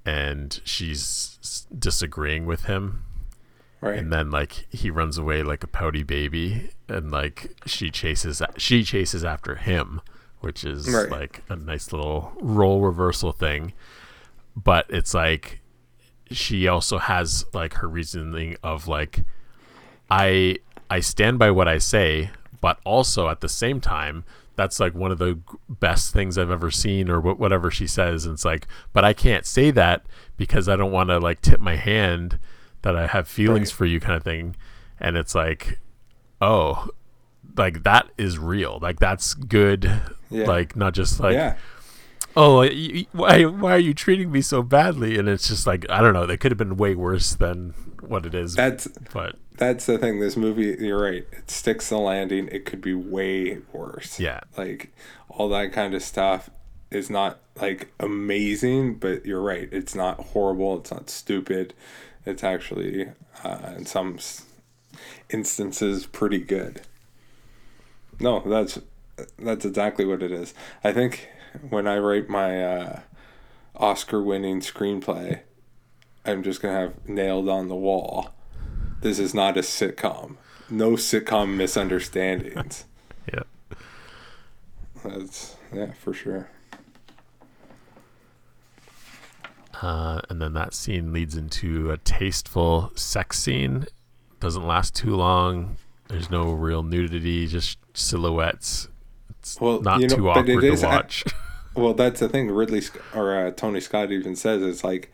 Speaker 8: and she's disagreeing with him
Speaker 9: Right.
Speaker 8: and then like he runs away like a pouty baby and like she chases she chases after him which is
Speaker 9: Right.
Speaker 8: like a nice little role reversal thing but it's like she also has like her reasoning of like i i stand by what i say but also at the same time that's like one of the best things i've ever seen or wh- whatever she says and it's like but i can't say that because i don't want to like tip my hand that i have feelings
Speaker 9: Right.
Speaker 8: for you kind of thing and it's like oh like that is real like that's good
Speaker 9: Yeah.
Speaker 8: like not just like
Speaker 9: yeah.
Speaker 8: oh why why are you treating me so badly and it's just like i don't know they could have been way worse than what it is
Speaker 9: That's
Speaker 8: but
Speaker 9: that's the thing. This movie, you're right. It sticks the landing. It could be way worse.
Speaker 8: Yeah.
Speaker 9: Like all that kind of stuff is not like amazing, but you're right. It's not horrible. It's not stupid. It's actually, uh, in some instances, pretty good. No, that's that's exactly what it is. I think when I write my uh, Oscar-winning screenplay, I'm just gonna have nailed on the wall. This is not a sitcom. No sitcom misunderstandings. <laughs>
Speaker 8: yeah
Speaker 9: That's yeah, for sure.
Speaker 8: uh, and then that scene leads into a tasteful sex scene doesn't last too long there's no real nudity just silhouettes it's
Speaker 9: Well,
Speaker 8: not
Speaker 9: you know,
Speaker 8: too awkward to
Speaker 9: a-
Speaker 8: watch <laughs>
Speaker 9: Well, that's the thing. Ridley or uh, Tony Scott even says it's like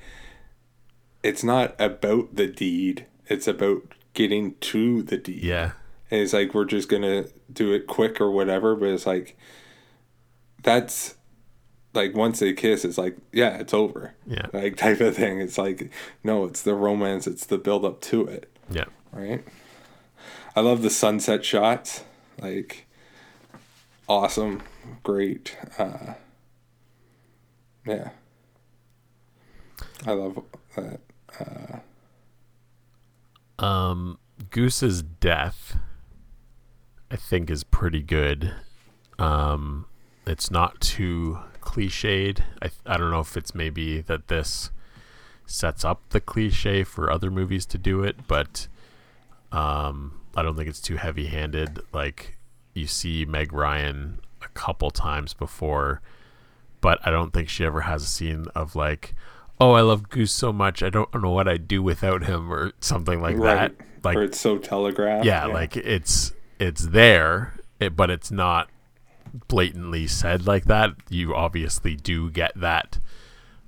Speaker 9: it's not about the deed. It's about getting to the deed.
Speaker 8: yeah
Speaker 9: and it's like we're just gonna do it quick or whatever. But it's like that's like once they kiss, it's like yeah, it's over.
Speaker 8: Yeah.
Speaker 9: like type of thing. It's like no, it's the romance. It's the build up to it.
Speaker 8: yeah
Speaker 9: right? I love the sunset shots, like awesome, great. Uh, yeah, I love that.
Speaker 8: Um, Goose's death, I think, is pretty good. Um, it's not too cliched. I I don't know if it's maybe that this sets up the cliche for other movies to do it, but um, I don't think it's too heavy-handed. Like you see Meg Ryan a couple times before, but I don't think she ever has a scene of like, "Oh, I love Goose so much, I don't know what I'd do without him," or something like that. Like
Speaker 9: or it's so telegraphed.
Speaker 8: yeah, like it's it's there, it, but it's not blatantly said like that. You obviously do get that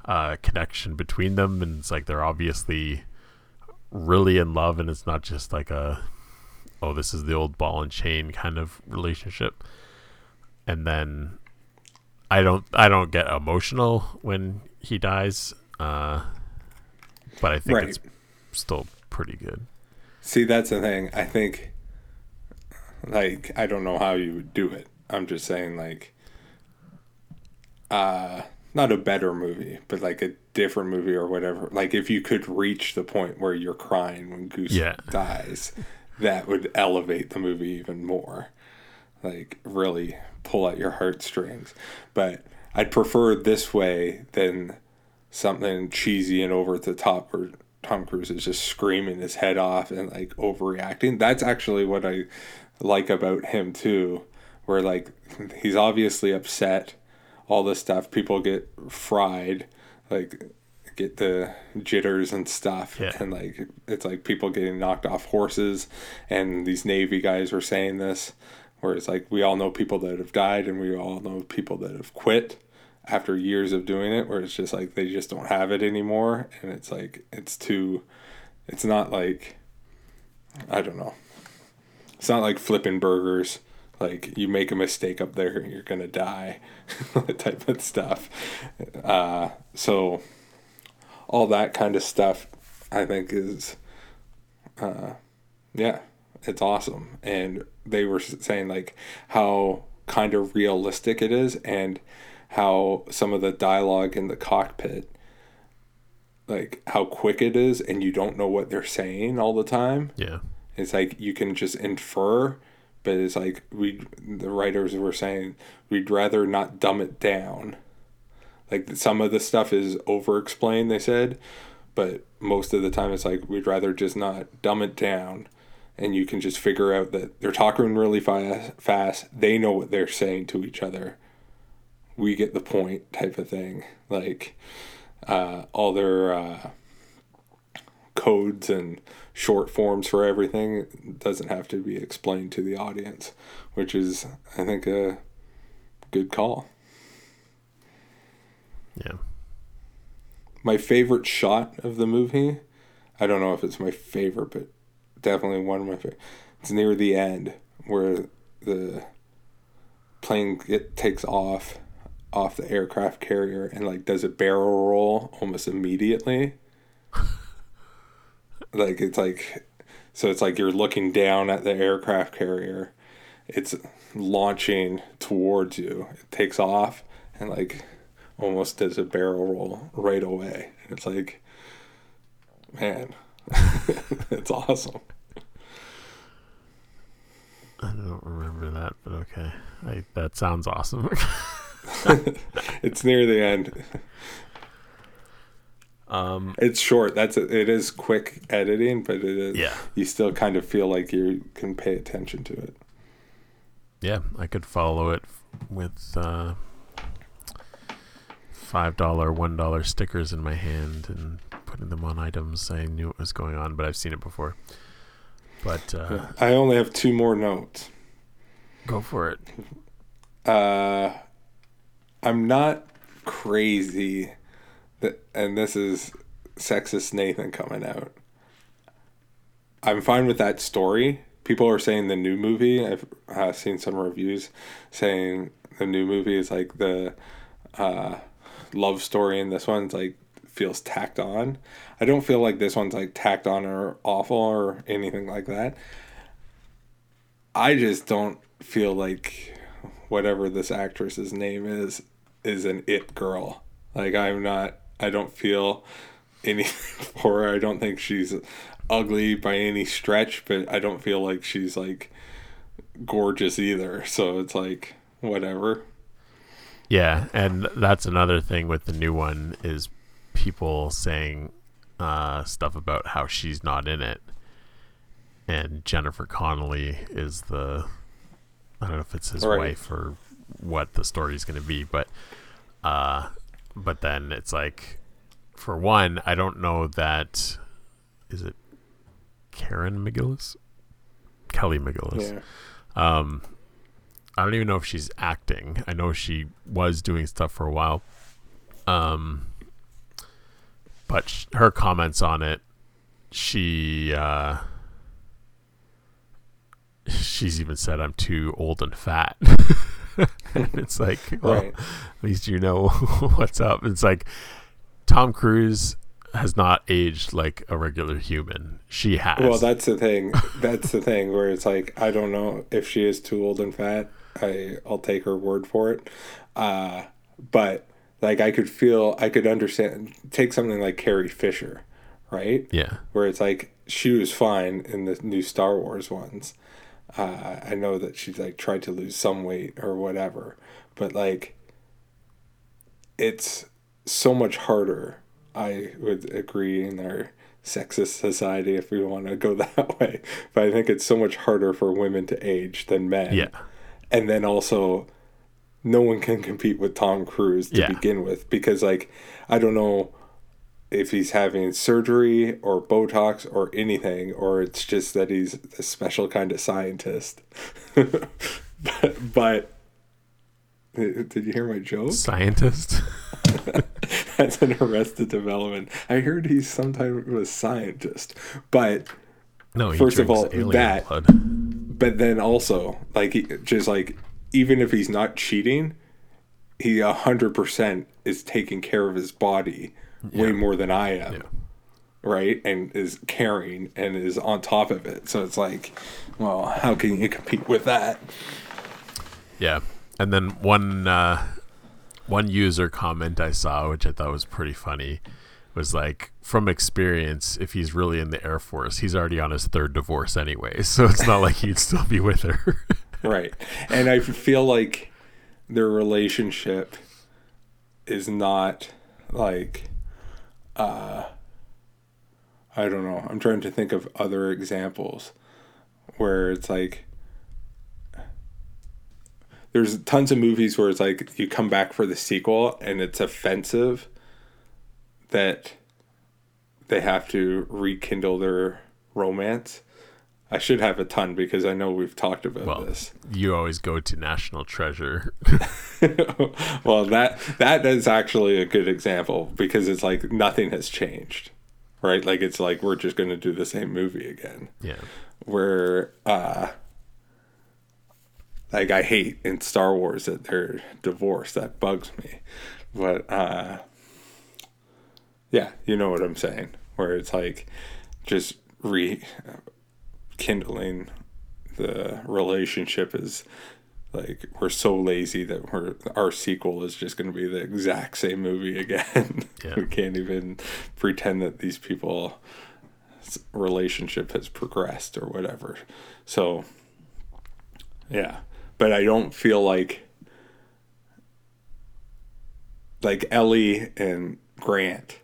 Speaker 8: uh, connection between them, and it's like they're obviously really in love, and it's not just like a oh, this is the old ball and chain kind of relationship. And then I don't I don't get emotional when he dies, uh, but I think
Speaker 9: Right.
Speaker 8: it's still pretty good.
Speaker 9: See, that's the thing. I think, like, I don't know how you would do it. I'm just saying, like, uh, not a better movie, but like a different movie or whatever. Like if you could reach the point where you're crying when Goose
Speaker 8: Yeah.
Speaker 9: dies, that would elevate the movie even more. Like really pull at your heartstrings. But I'd prefer this way than something cheesy and over the top where Tom Cruise is just screaming his head off and like overreacting. That's actually what I like about him too, where like he's obviously upset, all this stuff. People get fried, like get the jitters and stuff,
Speaker 8: Yeah.
Speaker 9: and like it's like people getting knocked off horses, and these Navy guys were saying this, where it's like we all know people that have died, and we all know people that have quit after years of doing it where it's just like they just don't have it anymore. And it's like it's too it's not like i don't know. It's not like flipping burgers. Like you make a mistake up there you're gonna die. <laughs> Type of stuff. Uh, so all that kind of stuff i think is uh, yeah it's awesome and they were saying like how kind of realistic it is and how some of the dialogue in the cockpit like how quick it is and you don't know what they're saying all the time
Speaker 8: Yeah.
Speaker 9: it's like you can just infer but it's like we the writers were saying we'd rather not dumb it down like some of the stuff is over explained they said but most of the time it's like we'd rather just not dumb it down. And you can just figure out that they're talking really fast fast. They know what they're saying to each other. We get the point type of thing. Like uh, all their uh, codes and short forms for everything doesn't have to be explained to the audience which is i think a good call
Speaker 8: Yeah.
Speaker 9: my favorite shot of the movie i don't know if it's my favorite but definitely one of my favorite it's near the end where the plane it takes off off the aircraft carrier and like does a barrel roll almost immediately. <laughs> Like it's like so it's like you're looking down at the aircraft carrier. It's launching towards you. It takes off and like almost does a barrel roll right away it's like man <laughs> it's awesome
Speaker 8: I don't remember that, but okay. I, that sounds awesome. <laughs>
Speaker 9: it's near the end
Speaker 8: um,
Speaker 9: it's short that's it is quick editing but it is
Speaker 8: Yeah.
Speaker 9: you still kind of feel like you can pay attention to it
Speaker 8: yeah, I could follow it with uh, five dollar, one dollar stickers in my hand and putting them on items. I knew what was going on, but I've seen it before. But uh, <laughs>
Speaker 9: i only have two more notes
Speaker 8: go for it.
Speaker 9: uh i'm not crazy that and this is sexist nathan coming out i'm fine with that story people are saying the new movie i've uh, seen some reviews saying the new movie is like the uh love story and this one's like feels tacked on i don't feel like this one's like tacked on or awful or anything like that I just don't feel like whatever this actress's name is is an it girl. Like I'm not I don't feel anything <laughs> for her. I don't think she's ugly by any stretch, but I don't feel like she's like gorgeous either. So it's like whatever.
Speaker 8: Yeah, and that's another thing with the new one is people saying uh, stuff about how she's not in it, and Jennifer Connelly is the I don't know if it's his
Speaker 9: Right.
Speaker 8: wife or what the story is going to be, but uh, but then it's like, for one, I don't know that is it Karen McGillis, Kelly McGillis.
Speaker 9: Yeah.
Speaker 8: Um, I don't even know if she's acting. I know she was doing stuff for a while. Um, but sh- her comments on it, she uh, she's even said I'm too old and fat. <laughs> and it's like, <laughs> well,
Speaker 9: Right.
Speaker 8: at least you know <laughs> what's up. It's like Tom Cruise has not aged like a regular human. She has.
Speaker 9: Well, that's the thing. That's the thing where it's like I don't know if she is too old and fat. I I'll take her word for it. Uh, but like I could feel, I could understand. Take something like Carrie Fisher, right?
Speaker 8: Yeah.
Speaker 9: Where it's like she was fine in the new Star Wars ones. Uh, I know that she's like tried to lose some weight or whatever, but like it's so much harder. I would agree in our sexist society if we want to go <laughs> that way, but I think it's so much harder for women to age than men.
Speaker 8: Yeah.
Speaker 9: And then also no one can compete with Tom Cruise to
Speaker 8: Yeah.
Speaker 9: begin with because like I don't know if he's having surgery or Botox or anything, or it's just that he's a special kind of scientist. <laughs> but, but did you hear my joke?
Speaker 8: Scientist. <laughs>
Speaker 9: That's an Arrested Development. I heard he's sometimes a scientist, but
Speaker 8: No,
Speaker 9: First of all,
Speaker 8: alien
Speaker 9: that-
Speaker 8: blood.
Speaker 9: But then also like he, just like even if he's not cheating, he a hundred percent is taking care of his body way more than I am.
Speaker 8: Yeah.
Speaker 9: right? And is caring and is on top of it. So it's like, well, how can you compete with that?
Speaker 8: Yeah, and then one uh, one user comment I saw, which I thought was pretty funny, was like, from experience, if he's really in the Air Force, he's already on his third divorce anyway, <laughs> so it's not like he'd still be with her. <laughs>
Speaker 9: Right. And I feel like their relationship is not like uh I don't know. I'm trying to think of other examples where it's like there's tons of movies where it's like you come back for the sequel and it's offensive that they have to rekindle their romance. I should have a ton because I know we've talked about
Speaker 8: well,
Speaker 9: this.
Speaker 8: you always go to National Treasure. <laughs>
Speaker 9: well, that that is actually a good example because it's like nothing has changed, right? Like it's like we're just going to do the same movie again.
Speaker 8: yeah,
Speaker 9: Where, uh, like I hate in Star Wars that they're divorced. That bugs me, but uh, yeah, you know what I'm saying. Where it's like just rekindling the relationship is like we're so lazy that we're our sequel is just going to be the exact same movie again. <laughs>
Speaker 8: Yeah.
Speaker 9: we can't even pretend that these people relationship has progressed or whatever. So yeah, but I don't feel like like Ellie and Grant.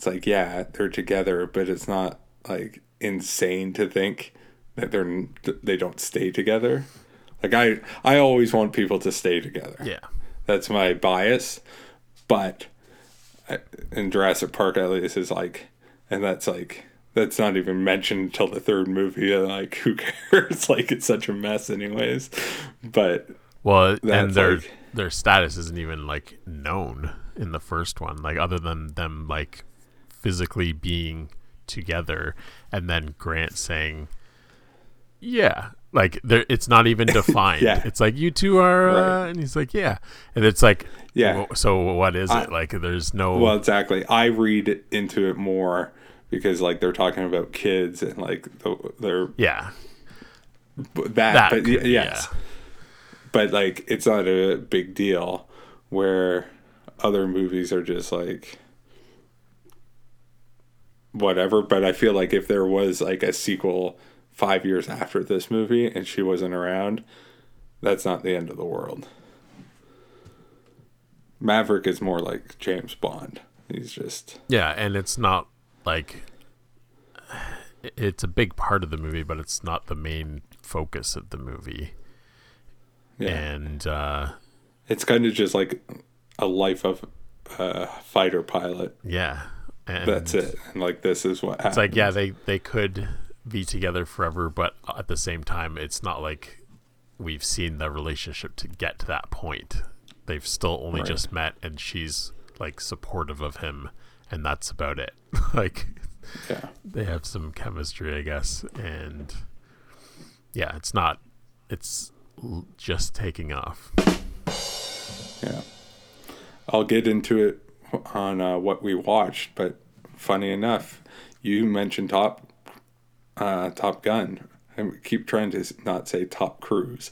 Speaker 9: It's like yeah, they're together, but it's not like insane to think that they're they don't stay together. Like I I always want people to stay together.
Speaker 8: yeah,
Speaker 9: That's my bias, but in Jurassic Park at least is like, and that's like that's not even mentioned until the third movie. and, Like who <laughs> cares? like it's such a mess, anyways. But
Speaker 8: Well, and their
Speaker 9: like-
Speaker 8: their status isn't even like known in the first one, like other than them like physically being together, and then Grant saying, "Yeah." Like there, it's not even <laughs> defined.
Speaker 9: Yeah.
Speaker 8: It's like you two are, uh,
Speaker 9: Right.
Speaker 8: and he's like, "Yeah," and it's like,
Speaker 9: Yeah.
Speaker 8: "Wh- So what is
Speaker 9: I-
Speaker 8: it? Like, there's no.
Speaker 9: well, exactly. I read into it more because like they're talking about kids and like the, they're
Speaker 8: yeah,
Speaker 9: that,
Speaker 8: That
Speaker 9: but
Speaker 8: could-
Speaker 9: yes
Speaker 8: yeah.
Speaker 9: but like it's not a big deal where other movies are just like whatever but i feel like if there was like a sequel five years after this movie and she wasn't around that's not the end of the world. Maverick is more like james bond. He's just
Speaker 8: Yeah, and it's not like it's a big part of the movie, but it's not the main focus of the movie.
Speaker 9: yeah.
Speaker 8: And uh,
Speaker 9: it's kind of just like a life of a fighter pilot.
Speaker 8: Yeah, and
Speaker 9: that's it and like this is what
Speaker 8: It's like yeah, they they could be together forever, but at the same time, it's not like we've seen the relationship to get to that point. They've still only
Speaker 9: Right.
Speaker 8: just met, and she's like supportive of him, and that's about it. <laughs> like
Speaker 9: yeah
Speaker 8: they have some chemistry, I guess, and yeah, it's not. It's l- just taking off.
Speaker 9: Yeah. I'll get into it on uh, what we watched, but funny enough, you mentioned Top uh, Top Gun. I keep trying to not say Top Cruise,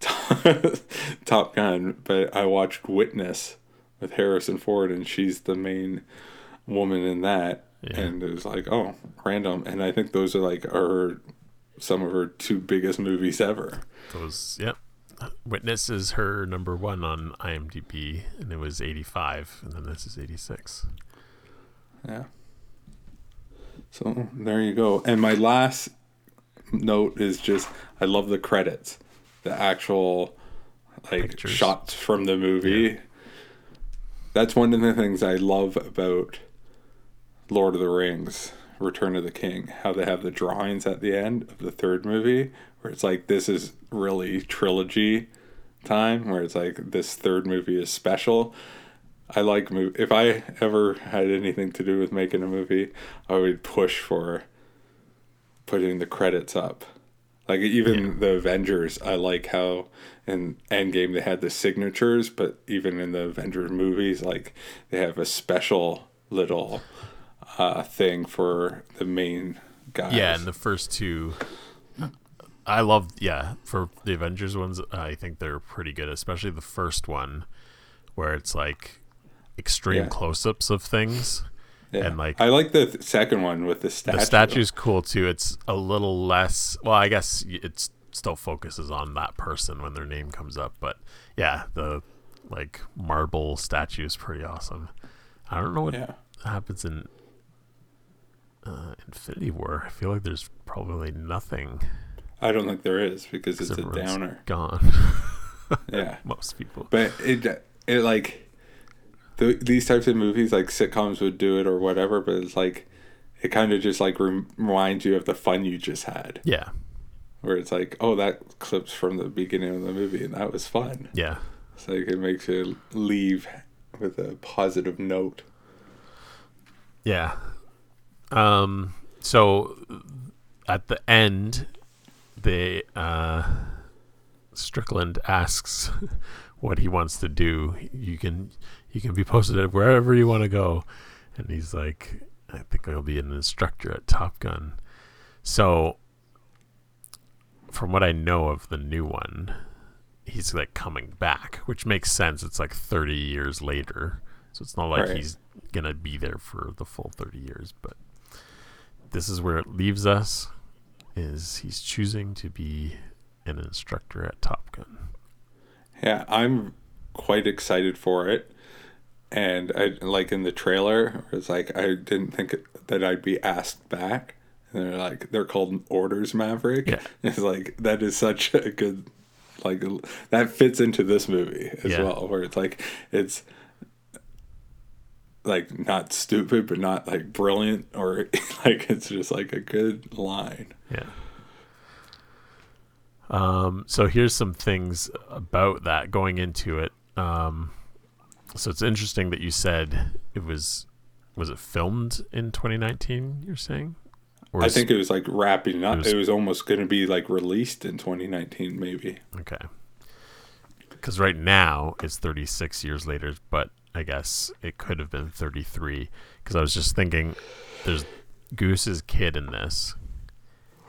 Speaker 9: <laughs> Top Gun, but I watched Witness with Harrison Ford, and she's the main woman in that.
Speaker 8: Yeah.
Speaker 9: And it was like, oh, random. And I think those are like her some of her two biggest movies ever.
Speaker 8: Those, yep. Witness is her number one on IMDb, and it was 85, and then this is 86.
Speaker 9: Yeah. So there you go. And my last note is just I love the credits, the actual like
Speaker 8: Pictures.
Speaker 9: shots from the movie. That's one of the things I love about Lord of the Rings, Return of the King, how they have the drawings at the end of the third movie where it's like this is really trilogy time where it's like this third movie is special. I like mov If I ever had anything to do with making a movie, I would push for putting the credits up. Like even the Avengers, I like how in Endgame they had the signatures, but even in the Avengers movies, like they have a special little uh, thing for the main guys.
Speaker 8: Yeah, and the first two, I love. Yeah, for the Avengers ones, I think they're pretty good, especially the first one, where it's like extreme
Speaker 9: Yeah.
Speaker 8: close-ups of things.
Speaker 9: Yeah.
Speaker 8: and, like,
Speaker 9: I like the th- second one with the statue.
Speaker 8: The statue's cool too. It's a little less. Well, I guess it still focuses on that person when their name comes up, but yeah, the like marble statue is pretty awesome. I don't know what
Speaker 9: Yeah.
Speaker 8: happens in uh, Infinity War. I feel like there's probably nothing.
Speaker 9: I don't think there is because it's a downer.
Speaker 8: Gone. <laughs> <laughs>
Speaker 9: Yeah.
Speaker 8: Most people.
Speaker 9: But it it like the, these types of movies like sitcoms would do it or whatever, but it's like it kind of just like reminds you of the fun you just had.
Speaker 8: Yeah.
Speaker 9: Where it's like, oh, that clips from the beginning of the movie and that was fun.
Speaker 8: Yeah.
Speaker 9: It's like it makes you leave with a positive note.
Speaker 8: Yeah. Um. So at the end, they uh, Strickland asks <laughs> what he wants to do. You can you can be posted at wherever you want to go, and he's like, I think I'll be an instructor at Top Gun. So, from what I know of the new one, he's like coming back, which makes sense. It's like 30 years later. So it's not like
Speaker 9: Right.
Speaker 8: he's going to be there for the full 30 years, but this is where it leaves us is he's choosing to be an instructor at Top Gun.
Speaker 9: Yeah, I'm quite excited for it. And I like in the trailer, it's like I didn't think that I'd be asked back. And they're like they're called Orders Maverick.
Speaker 8: Yeah. <laughs>
Speaker 9: It's like that is such a good like that fits into this movie as
Speaker 8: Yeah.
Speaker 9: well, where it's like it's like not stupid but not like brilliant or <laughs> like it's just like a good line.
Speaker 8: Yeah. Um, so here's some things about that going into it. Um, so it's interesting that you said it was was it filmed in 2019? You're saying? Or
Speaker 9: I think it was like wrapping up.
Speaker 8: It was-
Speaker 9: it was almost going to be like released in 2019 maybe.
Speaker 8: Okay. Because right now it's 36 years later, but I guess it could have been 33. Because I was just thinking, there's Goose's kid in this.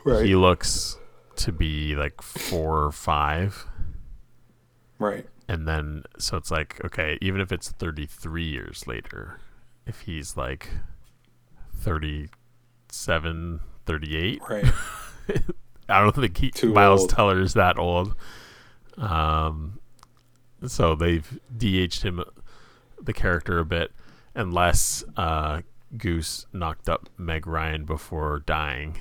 Speaker 9: Right.
Speaker 8: He looks to be like four or five.
Speaker 9: Right.
Speaker 8: And then, so it's like, okay, even if it's 33 years later, if he's like 37, 38,
Speaker 9: Right. <laughs>
Speaker 8: I don't think he,
Speaker 9: Too
Speaker 8: Miles
Speaker 9: old.
Speaker 8: Teller is that old. Um, so they've DH'd him, the character, a bit, unless uh, Goose knocked up Meg Ryan before dying,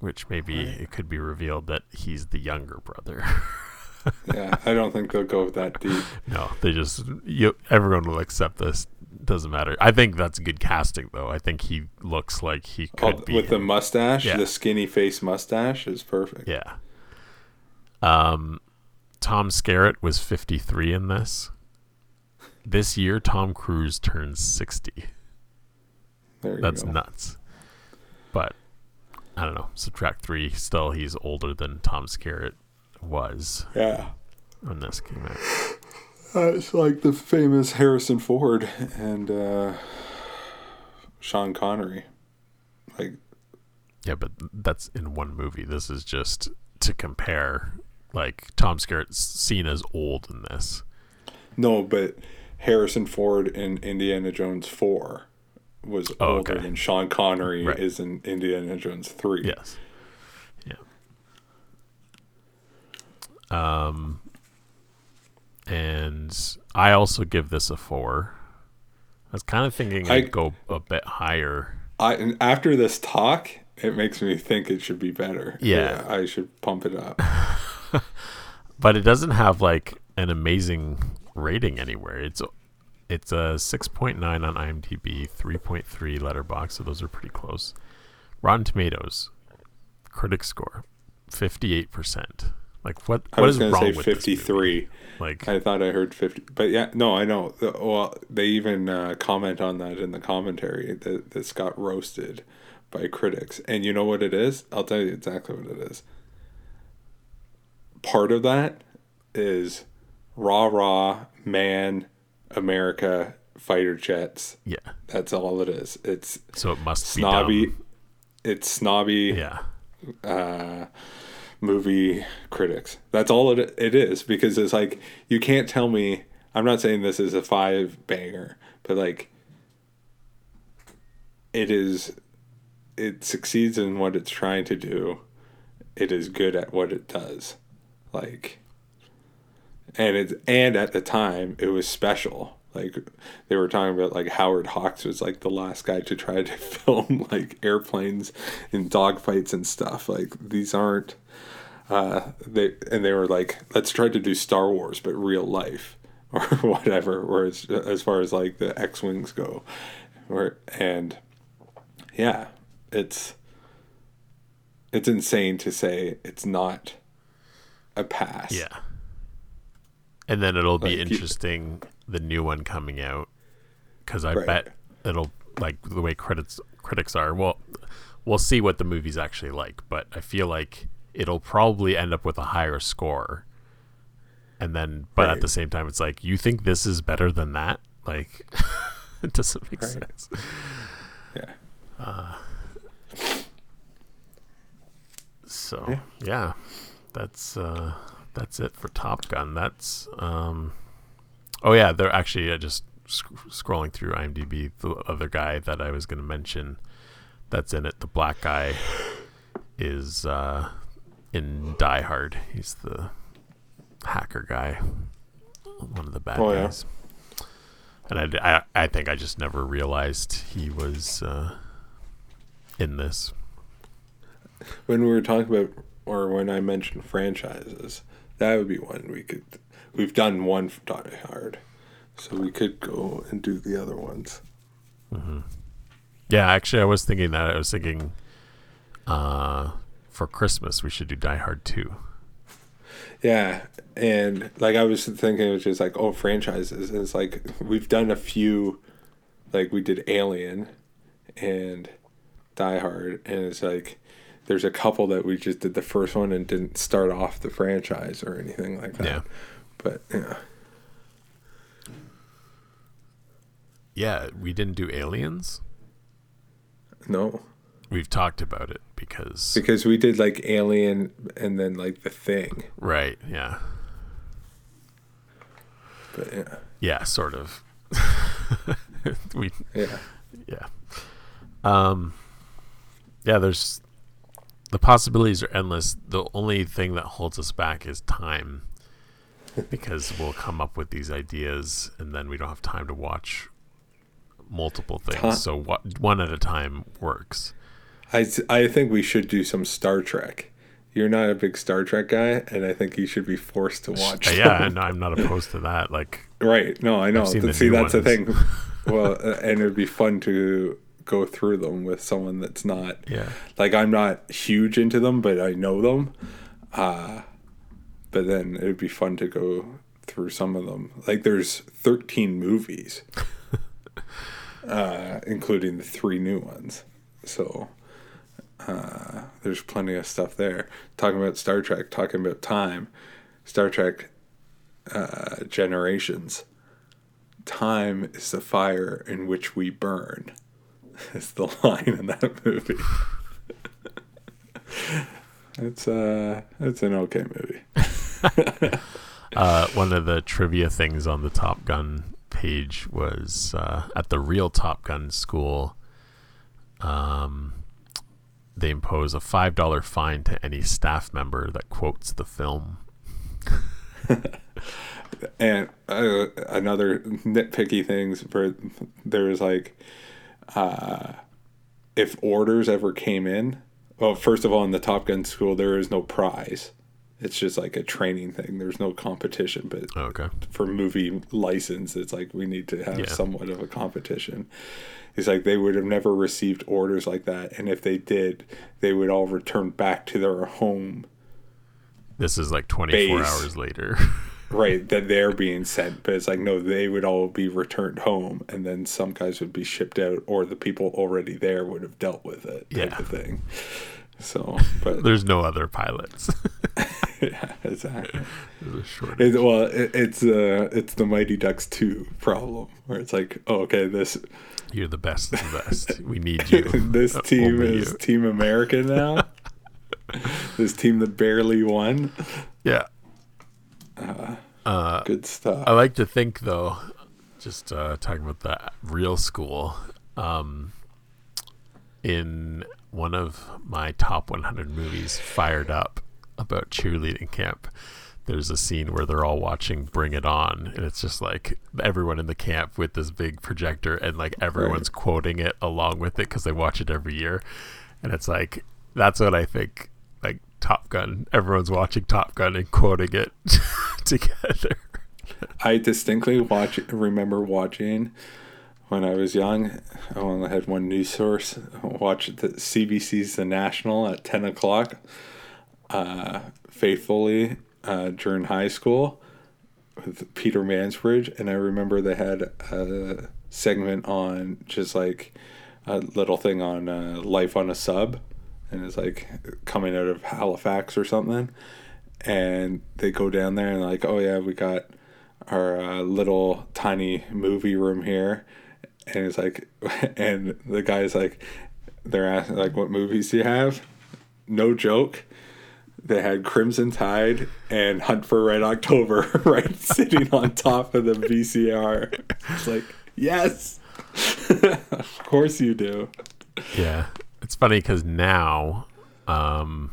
Speaker 8: which maybe it could be revealed that he's the younger brother. <laughs>
Speaker 9: yeah, I don't think they'll go that deep. <laughs>
Speaker 8: no, they just you, everyone will accept this. Doesn't matter. I think that's good casting, though. I think he looks like he could
Speaker 9: Oh,
Speaker 8: be
Speaker 9: with the mustache,
Speaker 8: Yeah.
Speaker 9: the skinny face mustache is perfect.
Speaker 8: Yeah. Um, Tom Skerritt was 53 in this. This year, Tom Cruise turns 60.
Speaker 9: There you
Speaker 8: That's
Speaker 9: go.
Speaker 8: nuts. But I don't know. Subtract three. Still, he's older than Tom Skerritt was
Speaker 9: Yeah.
Speaker 8: when this came out.
Speaker 9: Uh, it's like the famous Harrison Ford and uh, Sean Connery. Like,
Speaker 8: Yeah, but that's in one movie. This is just to compare. Like Tom Skerritt's seen as old in this.
Speaker 9: no, but Harrison Ford in Indiana Jones four was
Speaker 8: Oh,
Speaker 9: older
Speaker 8: okay.
Speaker 9: than Sean Connery
Speaker 8: Right.
Speaker 9: is in Indiana Jones three.
Speaker 8: Yes. Yeah. Um, and I also give this a four. I was kind of thinking
Speaker 9: I-
Speaker 8: I'd go a bit higher.
Speaker 9: I and after this talk, it makes me think it should be better.
Speaker 8: Yeah.
Speaker 9: I should pump it up. <laughs>
Speaker 8: but it doesn't have like an amazing rating anywhere. It's it's a 6.9 on IMDb, 3.3 Letterboxd, so those are pretty close. Rotten Tomatoes, critic score, 58%. Like what
Speaker 9: I
Speaker 8: what
Speaker 9: was
Speaker 8: is wrong
Speaker 9: say
Speaker 8: with this
Speaker 9: fifty
Speaker 8: movie?
Speaker 9: three.
Speaker 8: Like
Speaker 9: I thought I heard 50, but yeah, no, I know. Well, they even uh, comment on that in the commentary that this got roasted by critics. And you know what it is? I'll tell you exactly what it is. Part of that is rah rah man America fighter jets.
Speaker 8: yeah.
Speaker 9: That's all it is. It's
Speaker 8: So it must
Speaker 9: snobby.
Speaker 8: be dumb.
Speaker 9: It's snobby
Speaker 8: Yeah.
Speaker 9: uh, movie critics. That's all it it is because it's like you can't tell me. I'm not saying this is a five banger, but like it is. It succeeds in what it's trying to do. It is good at what it does, like, and it's and at the time it was special. Like they were talking about, like Howard Hawks was like the last guy to try to <laughs> film like airplanes and dogfights and stuff. Like these aren't uh, they and they were like, let's try to do Star Wars but real life <laughs> or whatever. Whereas as far as like the X wings go, or and yeah, it's it's insane to say it's not a pass.
Speaker 8: Yeah. And then it'll be
Speaker 9: Like,
Speaker 8: interesting the new one coming out cuz I
Speaker 9: Right.
Speaker 8: bet it'll like the way critics critics are. Well, we'll see what the movie's actually like, but I feel like it'll probably end up with a higher score. And then but at the same time it's like you think this is better than that? Like <laughs> it doesn't make
Speaker 9: Right.
Speaker 8: sense.
Speaker 9: Yeah.
Speaker 8: So yeah, that's uh, that's it for Top Gun. That's um, oh yeah, they're actually uh, just sc- scrolling through IMDb. The other guy that I was going to mention that's in it, the black guy, is uh, in Die Hard. He's the hacker guy, one of the bad
Speaker 9: Oh, yeah.
Speaker 8: guys. And I, I, I think I just never realized he was uh, in this.
Speaker 9: When we were talking about, or when I mentioned franchises, that would be one we could. We've done one for Die Hard, so we could go and do the other ones.
Speaker 8: Yeah, actually, I was thinking that. I was thinking uh, for Christmas we should do Die Hard 2.
Speaker 9: Yeah, and like I was thinking, it was just like oh franchises. And it's like we've done a few, like we did Alien, and Die Hard, and it's like there's a couple that we just did the first one and didn't start off the franchise or anything like that.
Speaker 8: Yeah.
Speaker 9: But yeah,
Speaker 8: Yeah, we didn't do Aliens.
Speaker 9: no,
Speaker 8: We've talked about it because.
Speaker 9: because we did like Alien and then like the Thing.
Speaker 8: Right, yeah.
Speaker 9: But yeah,
Speaker 8: Yeah, sort of. <laughs> we
Speaker 9: yeah,
Speaker 8: yeah. Um yeah, there's the possibilities are endless. The only thing that holds us back is time. because we'll come up with these ideas and then we don't have time to watch multiple things.
Speaker 9: Ti-
Speaker 8: so what one at a time works.
Speaker 9: I I think we should do some Star Trek. You're not a big Star Trek guy, and I think you should be forced to watch.
Speaker 8: Yeah, I'm not opposed to that. Like
Speaker 9: Right. No, I know. See, that's the thing. <laughs> well, uh, and it'd be fun to go through them with someone that's not.
Speaker 8: Yeah.
Speaker 9: Like I'm not huge into them, but I know them. Uh, but then it'd be fun to go through some of them. Like there's 13 movies, <laughs> uh, including the three new ones. So. Uh, there's plenty of stuff there. Talking about Star Trek, talking about time, Star Trek uh, generations. Time is the fire in which we burn. <laughs> Is the line in that movie. it's uh, it's an okay movie. <laughs>
Speaker 8: uh, one of the trivia things on the Top Gun page was uh, at the real Top Gun school. Um, they impose a five dollar fine to any staff member that quotes the film. <laughs>
Speaker 9: and uh, another nitpicky things for there's like uh if orders ever came in well first of all in the top gun school there is no prize it's just like a training thing there's no competition but
Speaker 8: Okay.
Speaker 9: for movie license it's like we need to have
Speaker 8: Yeah.
Speaker 9: somewhat of a competition it's like they would have never received orders like that and if they did they would all return back to their home
Speaker 8: This is like 24
Speaker 9: Base.
Speaker 8: hours later. <laughs>
Speaker 9: right that they're being sent but it's like no they would all be returned home and then some guys would be shipped out or the people already there would have dealt with it type
Speaker 8: Yeah.
Speaker 9: of thing so but <laughs>
Speaker 8: There's no other pilots. <laughs>
Speaker 9: yeah exactly
Speaker 8: a
Speaker 9: it, well it, it's uh it's the mighty ducks 2 problem where it's like oh okay this
Speaker 8: You're the best of the best. <laughs> We need you.
Speaker 9: this team
Speaker 8: only
Speaker 9: is
Speaker 8: you.
Speaker 9: team america now this team that barely won
Speaker 8: Yeah.
Speaker 9: Good stuff
Speaker 8: I like to think though, just uh, talking about the real school, um, in one of my top 100 movies, Fired Up, about cheerleading camp. There's a scene where they're all watching Bring It On, and it's just like everyone in the camp with this big projector, and like everyone's quoting it along with it because they watch it every year. And it's like, that's what I think, Top Gun. Everyone's watching Top Gun and quoting it <laughs> together.
Speaker 9: I distinctly watch remember watching when I was young. I only had one news source. Watch the CBC's The National at ten o'clock. Uh, faithfully uh, during high school with Peter Mansbridge, and I remember they had a segment on just like a little thing on uh, life on a sub, and it's like coming out of Halifax or something and they go down there and like, oh yeah, we got our uh, little tiny movie room here, and it's like, <laughs> and the guy's like, they're asking like, what movies do you have? No joke. They had Crimson Tide and Hunt for Red October <laughs> right sitting on top of the VCR. It's like, yes, <laughs> of course you do.
Speaker 8: Yeah, it's funny because now, um,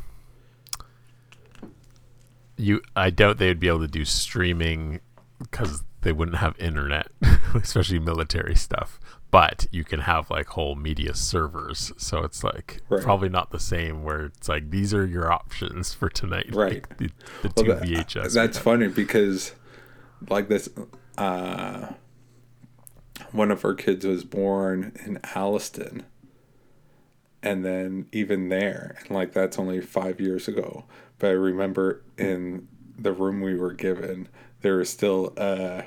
Speaker 8: you I doubt they would be able to do streaming because they wouldn't have internet, <laughs> especially military stuff. But you can have like whole media servers, so it's like
Speaker 9: Right.
Speaker 8: probably not the same. Where it's like these are your options for tonight,
Speaker 9: Right.
Speaker 8: Like, the, the
Speaker 9: Well,
Speaker 8: two
Speaker 9: that-
Speaker 8: VHS.
Speaker 9: That's funny because, like this, uh, one of our kids was born in Alliston, and then even there, and like that's only five years ago. But I remember in the room we were given, there was still a,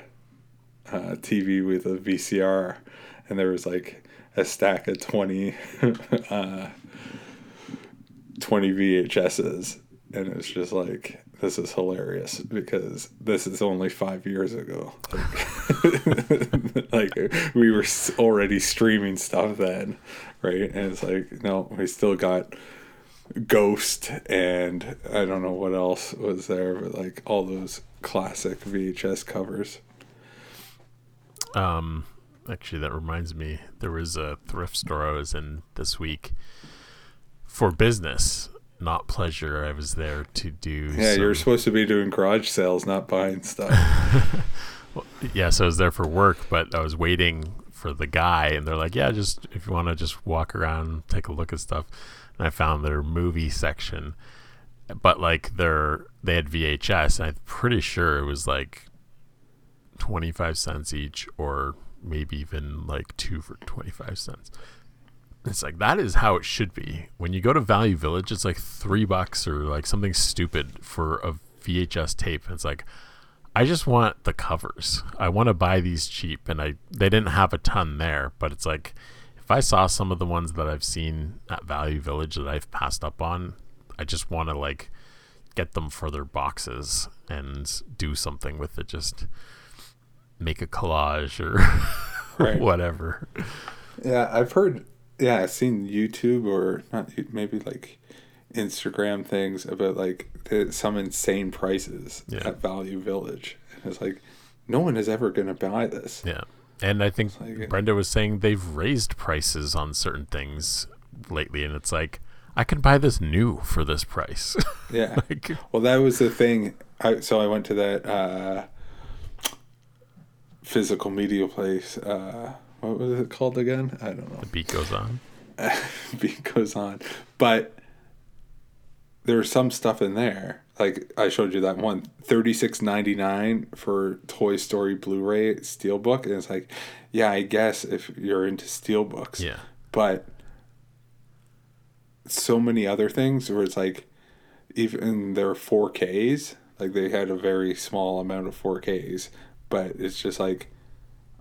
Speaker 9: a TV with a VCR, and there was like a stack of twenty. <laughs> uh, 20 VHSs and it's just like this is hilarious because this is only 5 years ago like, <laughs> like we were already streaming stuff then right and it's like no we still got Ghost and I don't know what else was there but like all those classic VHS covers
Speaker 8: Um, actually, that reminds me. There was a thrift store I was in this week for business, not pleasure. I was there to do.
Speaker 9: yeah you're supposed to be doing garage sales not buying stuff <laughs>
Speaker 8: yeah, so I was there for work, but I was waiting for the guy, and they're like, "Yeah, just if you want to just walk around, take a look at stuff." And I found their movie section, but like their they had VHS, and I'm pretty sure it was like twenty five cents each, or maybe even like two for twenty five cents. It's like that is how it should be. When you go to Value Village, it's like three bucks or like something stupid for a VHS tape. It's like I just want the covers. I want to buy these cheap, and I they didn't have a ton there, but it's like if I saw some of the ones that I've seen at Value Village that I've passed up on, I just want to like get them for their boxes and do something with it. Just make a collage or <laughs>
Speaker 9: Right.
Speaker 8: whatever.
Speaker 9: Yeah, I've heard. Yeah, I've seen YouTube or not maybe like Instagram things about like some insane prices
Speaker 8: Yeah.
Speaker 9: at Value Village. And it's like no one is ever going to buy this.
Speaker 8: Yeah. And I think
Speaker 9: like
Speaker 8: Brenda was saying they've raised prices on certain things lately, and it's like, I can buy this new for this price. <laughs>
Speaker 9: Yeah.
Speaker 8: like,
Speaker 9: Well, that was the thing. I, so I went to that uh, physical media place. Uh, what was it called again? I don't know.
Speaker 8: the beat goes on. <laughs>
Speaker 9: beat goes on. But there's some stuff in there. Like I showed you that one, thirty six ninety nine for Toy Story Blu-ray Steelbook, and it's like, yeah, I guess if you're into steelbooks,
Speaker 8: Yeah.
Speaker 9: But so many other things where it's like, even their four Ks, like they had a very small amount of four Ks, but it's just like,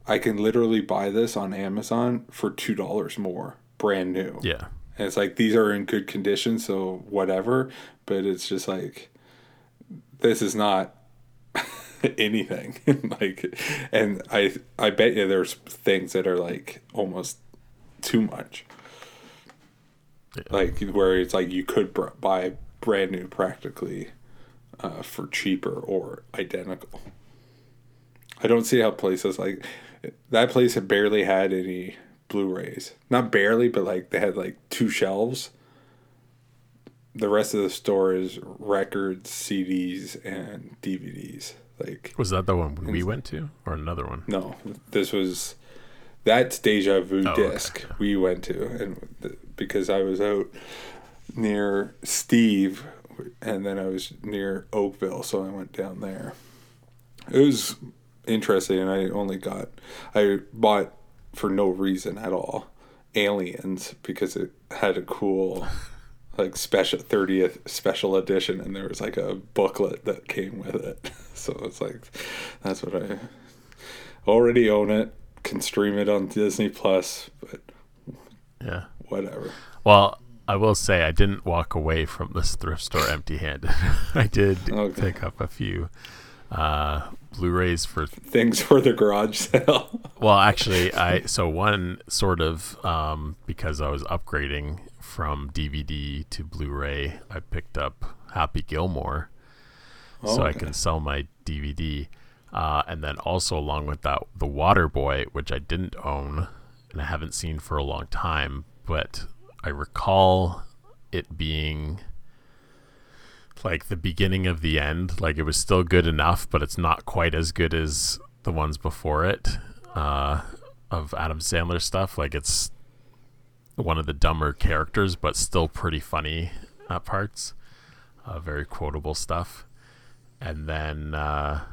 Speaker 9: I can literally buy this on Amazon for two dollars more, brand new.
Speaker 8: Yeah.
Speaker 9: And it's like these are in good condition, so whatever. But it's just like this is not <laughs> anything. <laughs> like, and I I bet you there's things that are like almost too much. Like where it's like you could br- buy brand new practically uh, for cheaper or identical. I don't see how places like that place had barely had any Blu-rays. Not barely, but like they had like two shelves. The rest of the store is records, CDs, and DVDs. Like
Speaker 8: Was that the one we went to, or another one?
Speaker 9: no, this was that's Deja Vu
Speaker 8: Oh, okay,
Speaker 9: disc we went to, and th- because I was out near Steve, and then I was near Oakville, so I went down there. It was interesting, and I only got I bought for no reason at all Aliens because it had a cool like special 30th special edition and there was like a booklet that came with it <laughs> so it's like that's what i already own it can stream it on disney plus but
Speaker 8: Yeah.
Speaker 9: whatever
Speaker 8: Well, I will say I didn't walk away from this thrift store empty-handed. <laughs> I did
Speaker 9: Okay.
Speaker 8: pick up a few uh, Blu-rays for.
Speaker 9: things for the garage sale <laughs>
Speaker 8: Well, actually, I so one sort of um, because I was upgrading from DVD to Blu-ray. I picked up Happy Gilmore, so I can sell my DVD. Uh, and then also along with that, The Water Boy, which I didn't own and I haven't seen for a long time, but I recall it being like the beginning of the end. Like it was still good enough, but it's not quite as good as the ones before it uh, of Adam Sandler stuff. Like it's one of the dumber characters, but still pretty funny at parts. Uh, very quotable stuff. And then, uh,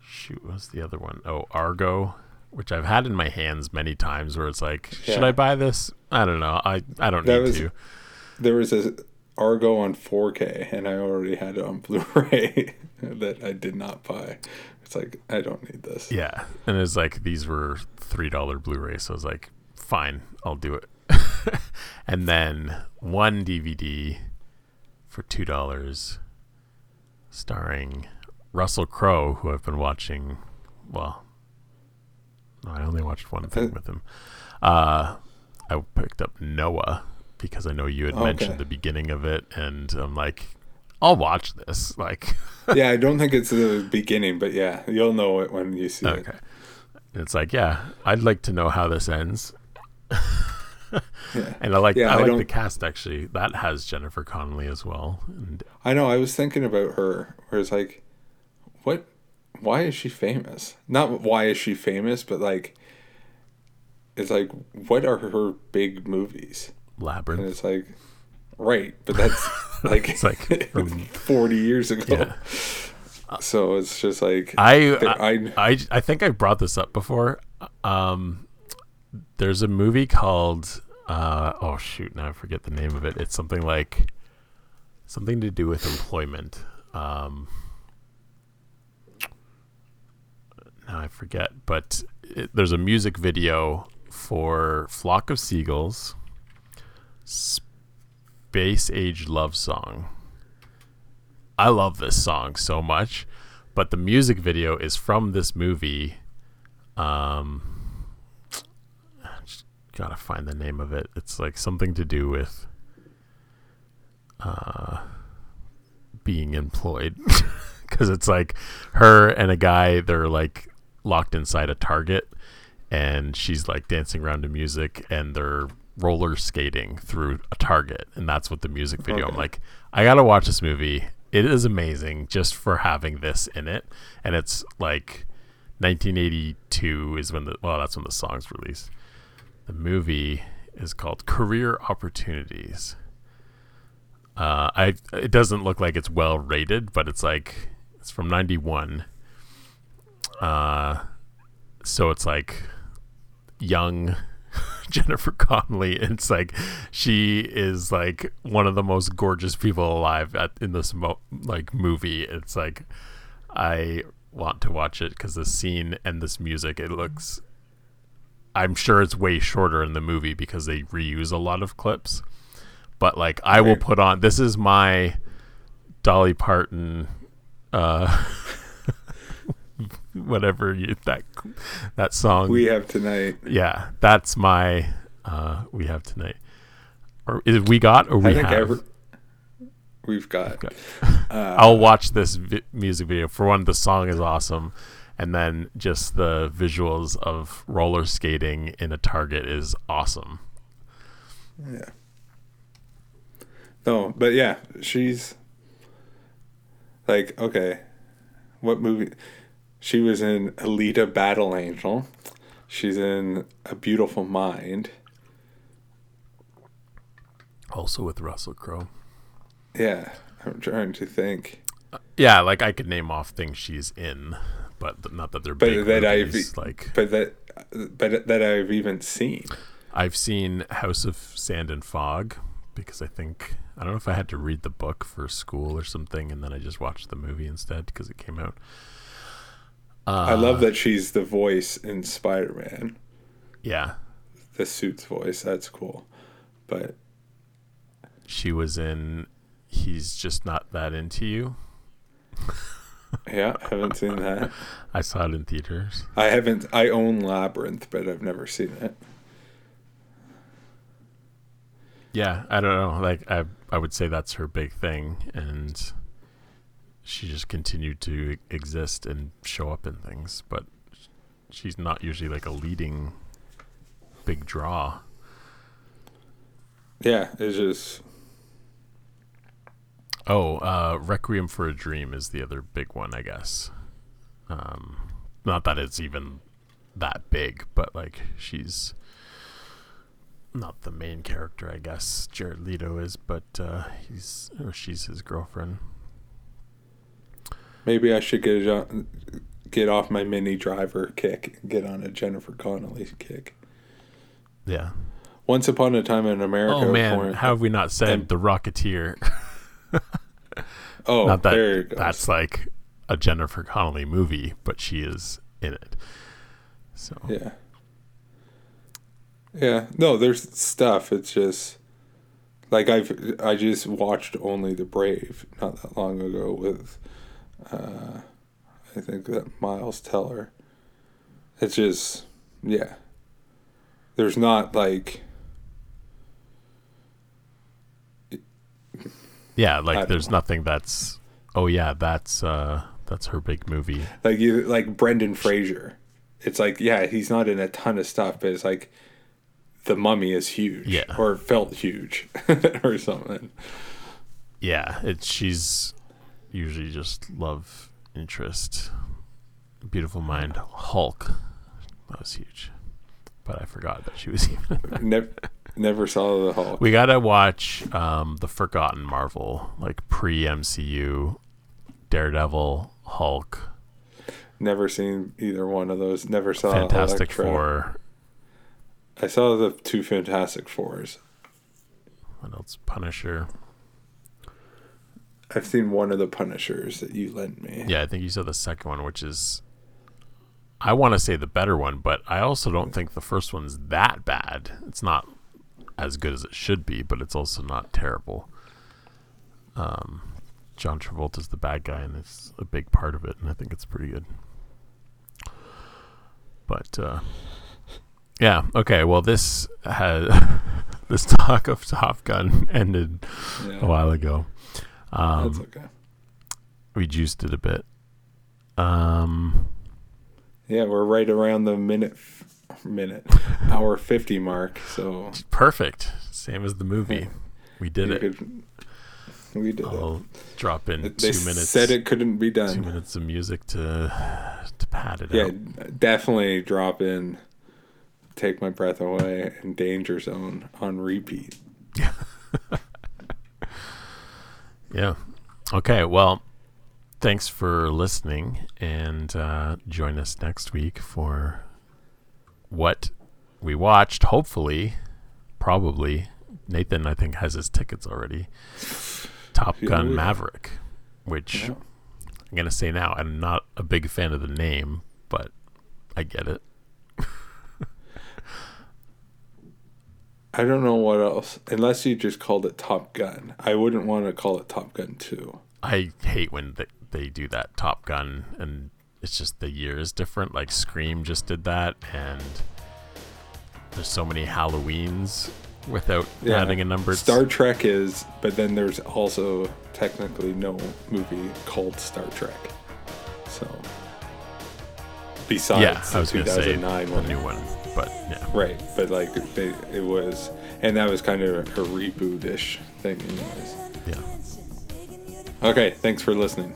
Speaker 8: shoot, what's the other one? Oh, Argo, which I've had in my hands many times. Where it's like, should I buy this? I don't know. I I don't
Speaker 9: That
Speaker 8: need
Speaker 9: was-
Speaker 8: to.
Speaker 9: there was a argo on 4k and i already had it on <laughs> blu-ray that i did not buy it's like i don't need this
Speaker 8: Yeah, and it's like these were three dollar Blu-ray, so I was like, fine, I'll do it. <laughs> and then one DVD for two dollars, starring Russell Crowe, who I've been watching. Well, I only watched one thing with him. Uh, I picked up Noah because I know you had mentioned the beginning of it, and I'm like, I'll watch this. <laughs> Like,
Speaker 9: yeah i don't think it's the beginning but yeah you'll know it when you see it
Speaker 8: Okay. It's like, yeah, I'd like to know how this ends.
Speaker 9: Yeah.
Speaker 8: And I like
Speaker 9: Yeah,
Speaker 8: I
Speaker 9: I
Speaker 8: like the cast actually. That has Jennifer Connelly as well. And
Speaker 9: I know. I was thinking about her, where it's like, what? Why is she famous? Not why is she famous, but like, it's like, what are her big movies? And
Speaker 8: Labyrinth.
Speaker 9: it's like, right, but that's <laughs> like,
Speaker 8: It's like from- <laughs>
Speaker 9: forty years ago.
Speaker 8: Yeah.
Speaker 9: So it's just like
Speaker 8: I, I
Speaker 9: I
Speaker 8: I I think I brought this up before. Um there's a movie called uh oh shoot, now I forget the name of it. It's something like something to do with employment. Um now I forget, but it, there's a music video for Flock of Seagulls Space Age Love Song. I love this song so much, but the music video is from this movie. Um, just gotta find the name of it. It's like something to do with uh, being employed. <laughs> because it's like her and a guy they're like locked inside a target and she's like dancing around to music and they're roller skating through a target and that's what the music video i'm like i gotta watch this movie. It is amazing just for having this in it. And it's like 1982 is when the well that's when the song's released. The movie is called career opportunities. Uh, I it doesn't look like it's well rated, but it's like it's from '91. Uh, so it's like young <laughs> Jennifer Connelly. It's like she is like one of the most gorgeous people alive at, in this mo- like movie. It's like I want to watch it because the scene and this music. It looks. I'm sure it's way shorter in the movie because they reuse a lot of clips but like I will put on this is my Dolly Parton uh <laughs> whatever you that that song
Speaker 9: We have tonight.
Speaker 8: yeah that's my uh we have tonight or is it we got or we
Speaker 9: I think
Speaker 8: have
Speaker 9: every we've got.
Speaker 8: Okay. <laughs> I'll watch this vi- music video for one the song is awesome and then just the visuals of roller skating in a target is awesome
Speaker 9: Yeah. No, but yeah, she's like okay. What movie? She was in Alita Battle Angel. She's in A Beautiful Mind.
Speaker 8: also with Russell Crowe
Speaker 9: Yeah, I'm trying to think.
Speaker 8: Uh, yeah, like I could name off things she's in, but th- not that they're
Speaker 9: But
Speaker 8: big
Speaker 9: that I've
Speaker 8: movies. Like
Speaker 9: but that but that I've even seen.
Speaker 8: I've seen House of Sand and Fog because I think I don't know if I had to read the book for school or something, and then I just watched the movie instead because it came out.
Speaker 9: I
Speaker 8: Uh.
Speaker 9: love that she's the voice in Spider Man.
Speaker 8: Yeah,
Speaker 9: The suit's voice. That's cool. But
Speaker 8: she was in. He's just not that into you. <laughs>
Speaker 9: yeah, I haven't seen that.
Speaker 8: I saw it in theaters.
Speaker 9: I haven't. I own Labyrinth, but I've never seen it.
Speaker 8: Yeah, I don't know. Like I, I would say that's her big thing, and she just continued to exist and show up in things. But she's not usually like a leading big draw.
Speaker 9: Yeah, it's just
Speaker 8: Oh, uh, Requiem for a Dream is the other big one, I guess. Um, not that it's even that big, but like she's not the main character, I guess. Jared Leto is, but uh, he's or she's his girlfriend.
Speaker 9: Maybe I should get a, get off my Minnie Driver kick, and get on a Jennifer Connelly kick.
Speaker 8: Yeah.
Speaker 9: Once upon a time in America.
Speaker 8: Oh man, how have we not said
Speaker 9: and-
Speaker 8: the Rocketeer?
Speaker 9: oh,
Speaker 8: not that
Speaker 9: there it goes.
Speaker 8: that's like a Jennifer Connelly movie, but she is in it. So
Speaker 9: Yeah. Yeah. No, there's stuff. It's just like I've I just watched Only the Brave not that long ago with uh I think that Miles Teller. It's just yeah. There's not like
Speaker 8: yeah, like there's
Speaker 9: know.
Speaker 8: nothing that's oh yeah, that's uh that's her big movie.
Speaker 9: like you like Brendan Fraser. It's like yeah, he's not in a ton of stuff, but it's like the mummy is huge.
Speaker 8: Yeah.
Speaker 9: Or felt huge <laughs> or something.
Speaker 8: Yeah, it's she's usually just love interest. Beautiful Mind, Hulk. That was huge. But I forgot that she was <laughs> even.
Speaker 9: Never never saw the Hulk.
Speaker 8: We gotta watch um, the Forgotten Marvel, like pre MCU, Daredevil, Hulk,
Speaker 9: Never seen either one of those. Never saw
Speaker 8: Fantastic
Speaker 9: Elektra.
Speaker 8: Four.
Speaker 9: I saw the two Fantastic Fours.
Speaker 8: What else? Punisher.
Speaker 9: I've seen one of the Punishers that you lent me.
Speaker 8: Yeah, I think you said the second one, which is I want to say the better one, but I also don't think the first one's that bad. It's not as good as it should be, but it's also not terrible. Um, John Travolta's the bad guy, and it's a big part of it, and I think it's pretty good. But uh, yeah, okay. Well, this has <laughs> this talk of Top Gun <laughs> ended
Speaker 9: Yeah,
Speaker 8: a while ago. Um,
Speaker 9: that's okay.
Speaker 8: we juiced it a bit. Um,
Speaker 9: Yeah, we're right around the minute, minute, <laughs> hour fifty mark. So
Speaker 8: perfect. Same as the movie. We did
Speaker 9: you
Speaker 8: it.
Speaker 9: could- we did
Speaker 8: I'll drop in.
Speaker 9: They
Speaker 8: two minutes.
Speaker 9: said it couldn't be done.
Speaker 8: Two minutes of music to to pad it
Speaker 9: Yeah,
Speaker 8: out.
Speaker 9: definitely drop in. Take my breath away and Danger Zone on repeat.
Speaker 8: Yeah. <laughs> Okay. Well, thanks for listening, and uh, join us next week for what we watched. Hopefully, probably Nathan, I think, has his tickets already. Top
Speaker 9: Yeah,
Speaker 8: Gun
Speaker 9: we-
Speaker 8: Maverick, which
Speaker 9: Yeah.
Speaker 8: I'm gonna say now. I'm not a big fan of the name, but I get it.
Speaker 9: I don't know what else, unless you just called it Top Gun. I wouldn't want to call it Top Gun 2.
Speaker 8: I hate when they, they do that Top Gun and it's just the year is different. Like Scream just did that, and there's so many Halloweens without adding a number.
Speaker 9: Star Trek is, but then there's also technically no movie called Star Trek. So, besides
Speaker 8: yeah, I
Speaker 9: the
Speaker 8: was gonna say
Speaker 9: 2009
Speaker 8: the
Speaker 9: one,
Speaker 8: new one, but yeah.
Speaker 9: Right, but like they, it was, and that was kind of a, reboot-ish thing, anyways.
Speaker 8: Yeah.
Speaker 9: Okay, thanks for listening.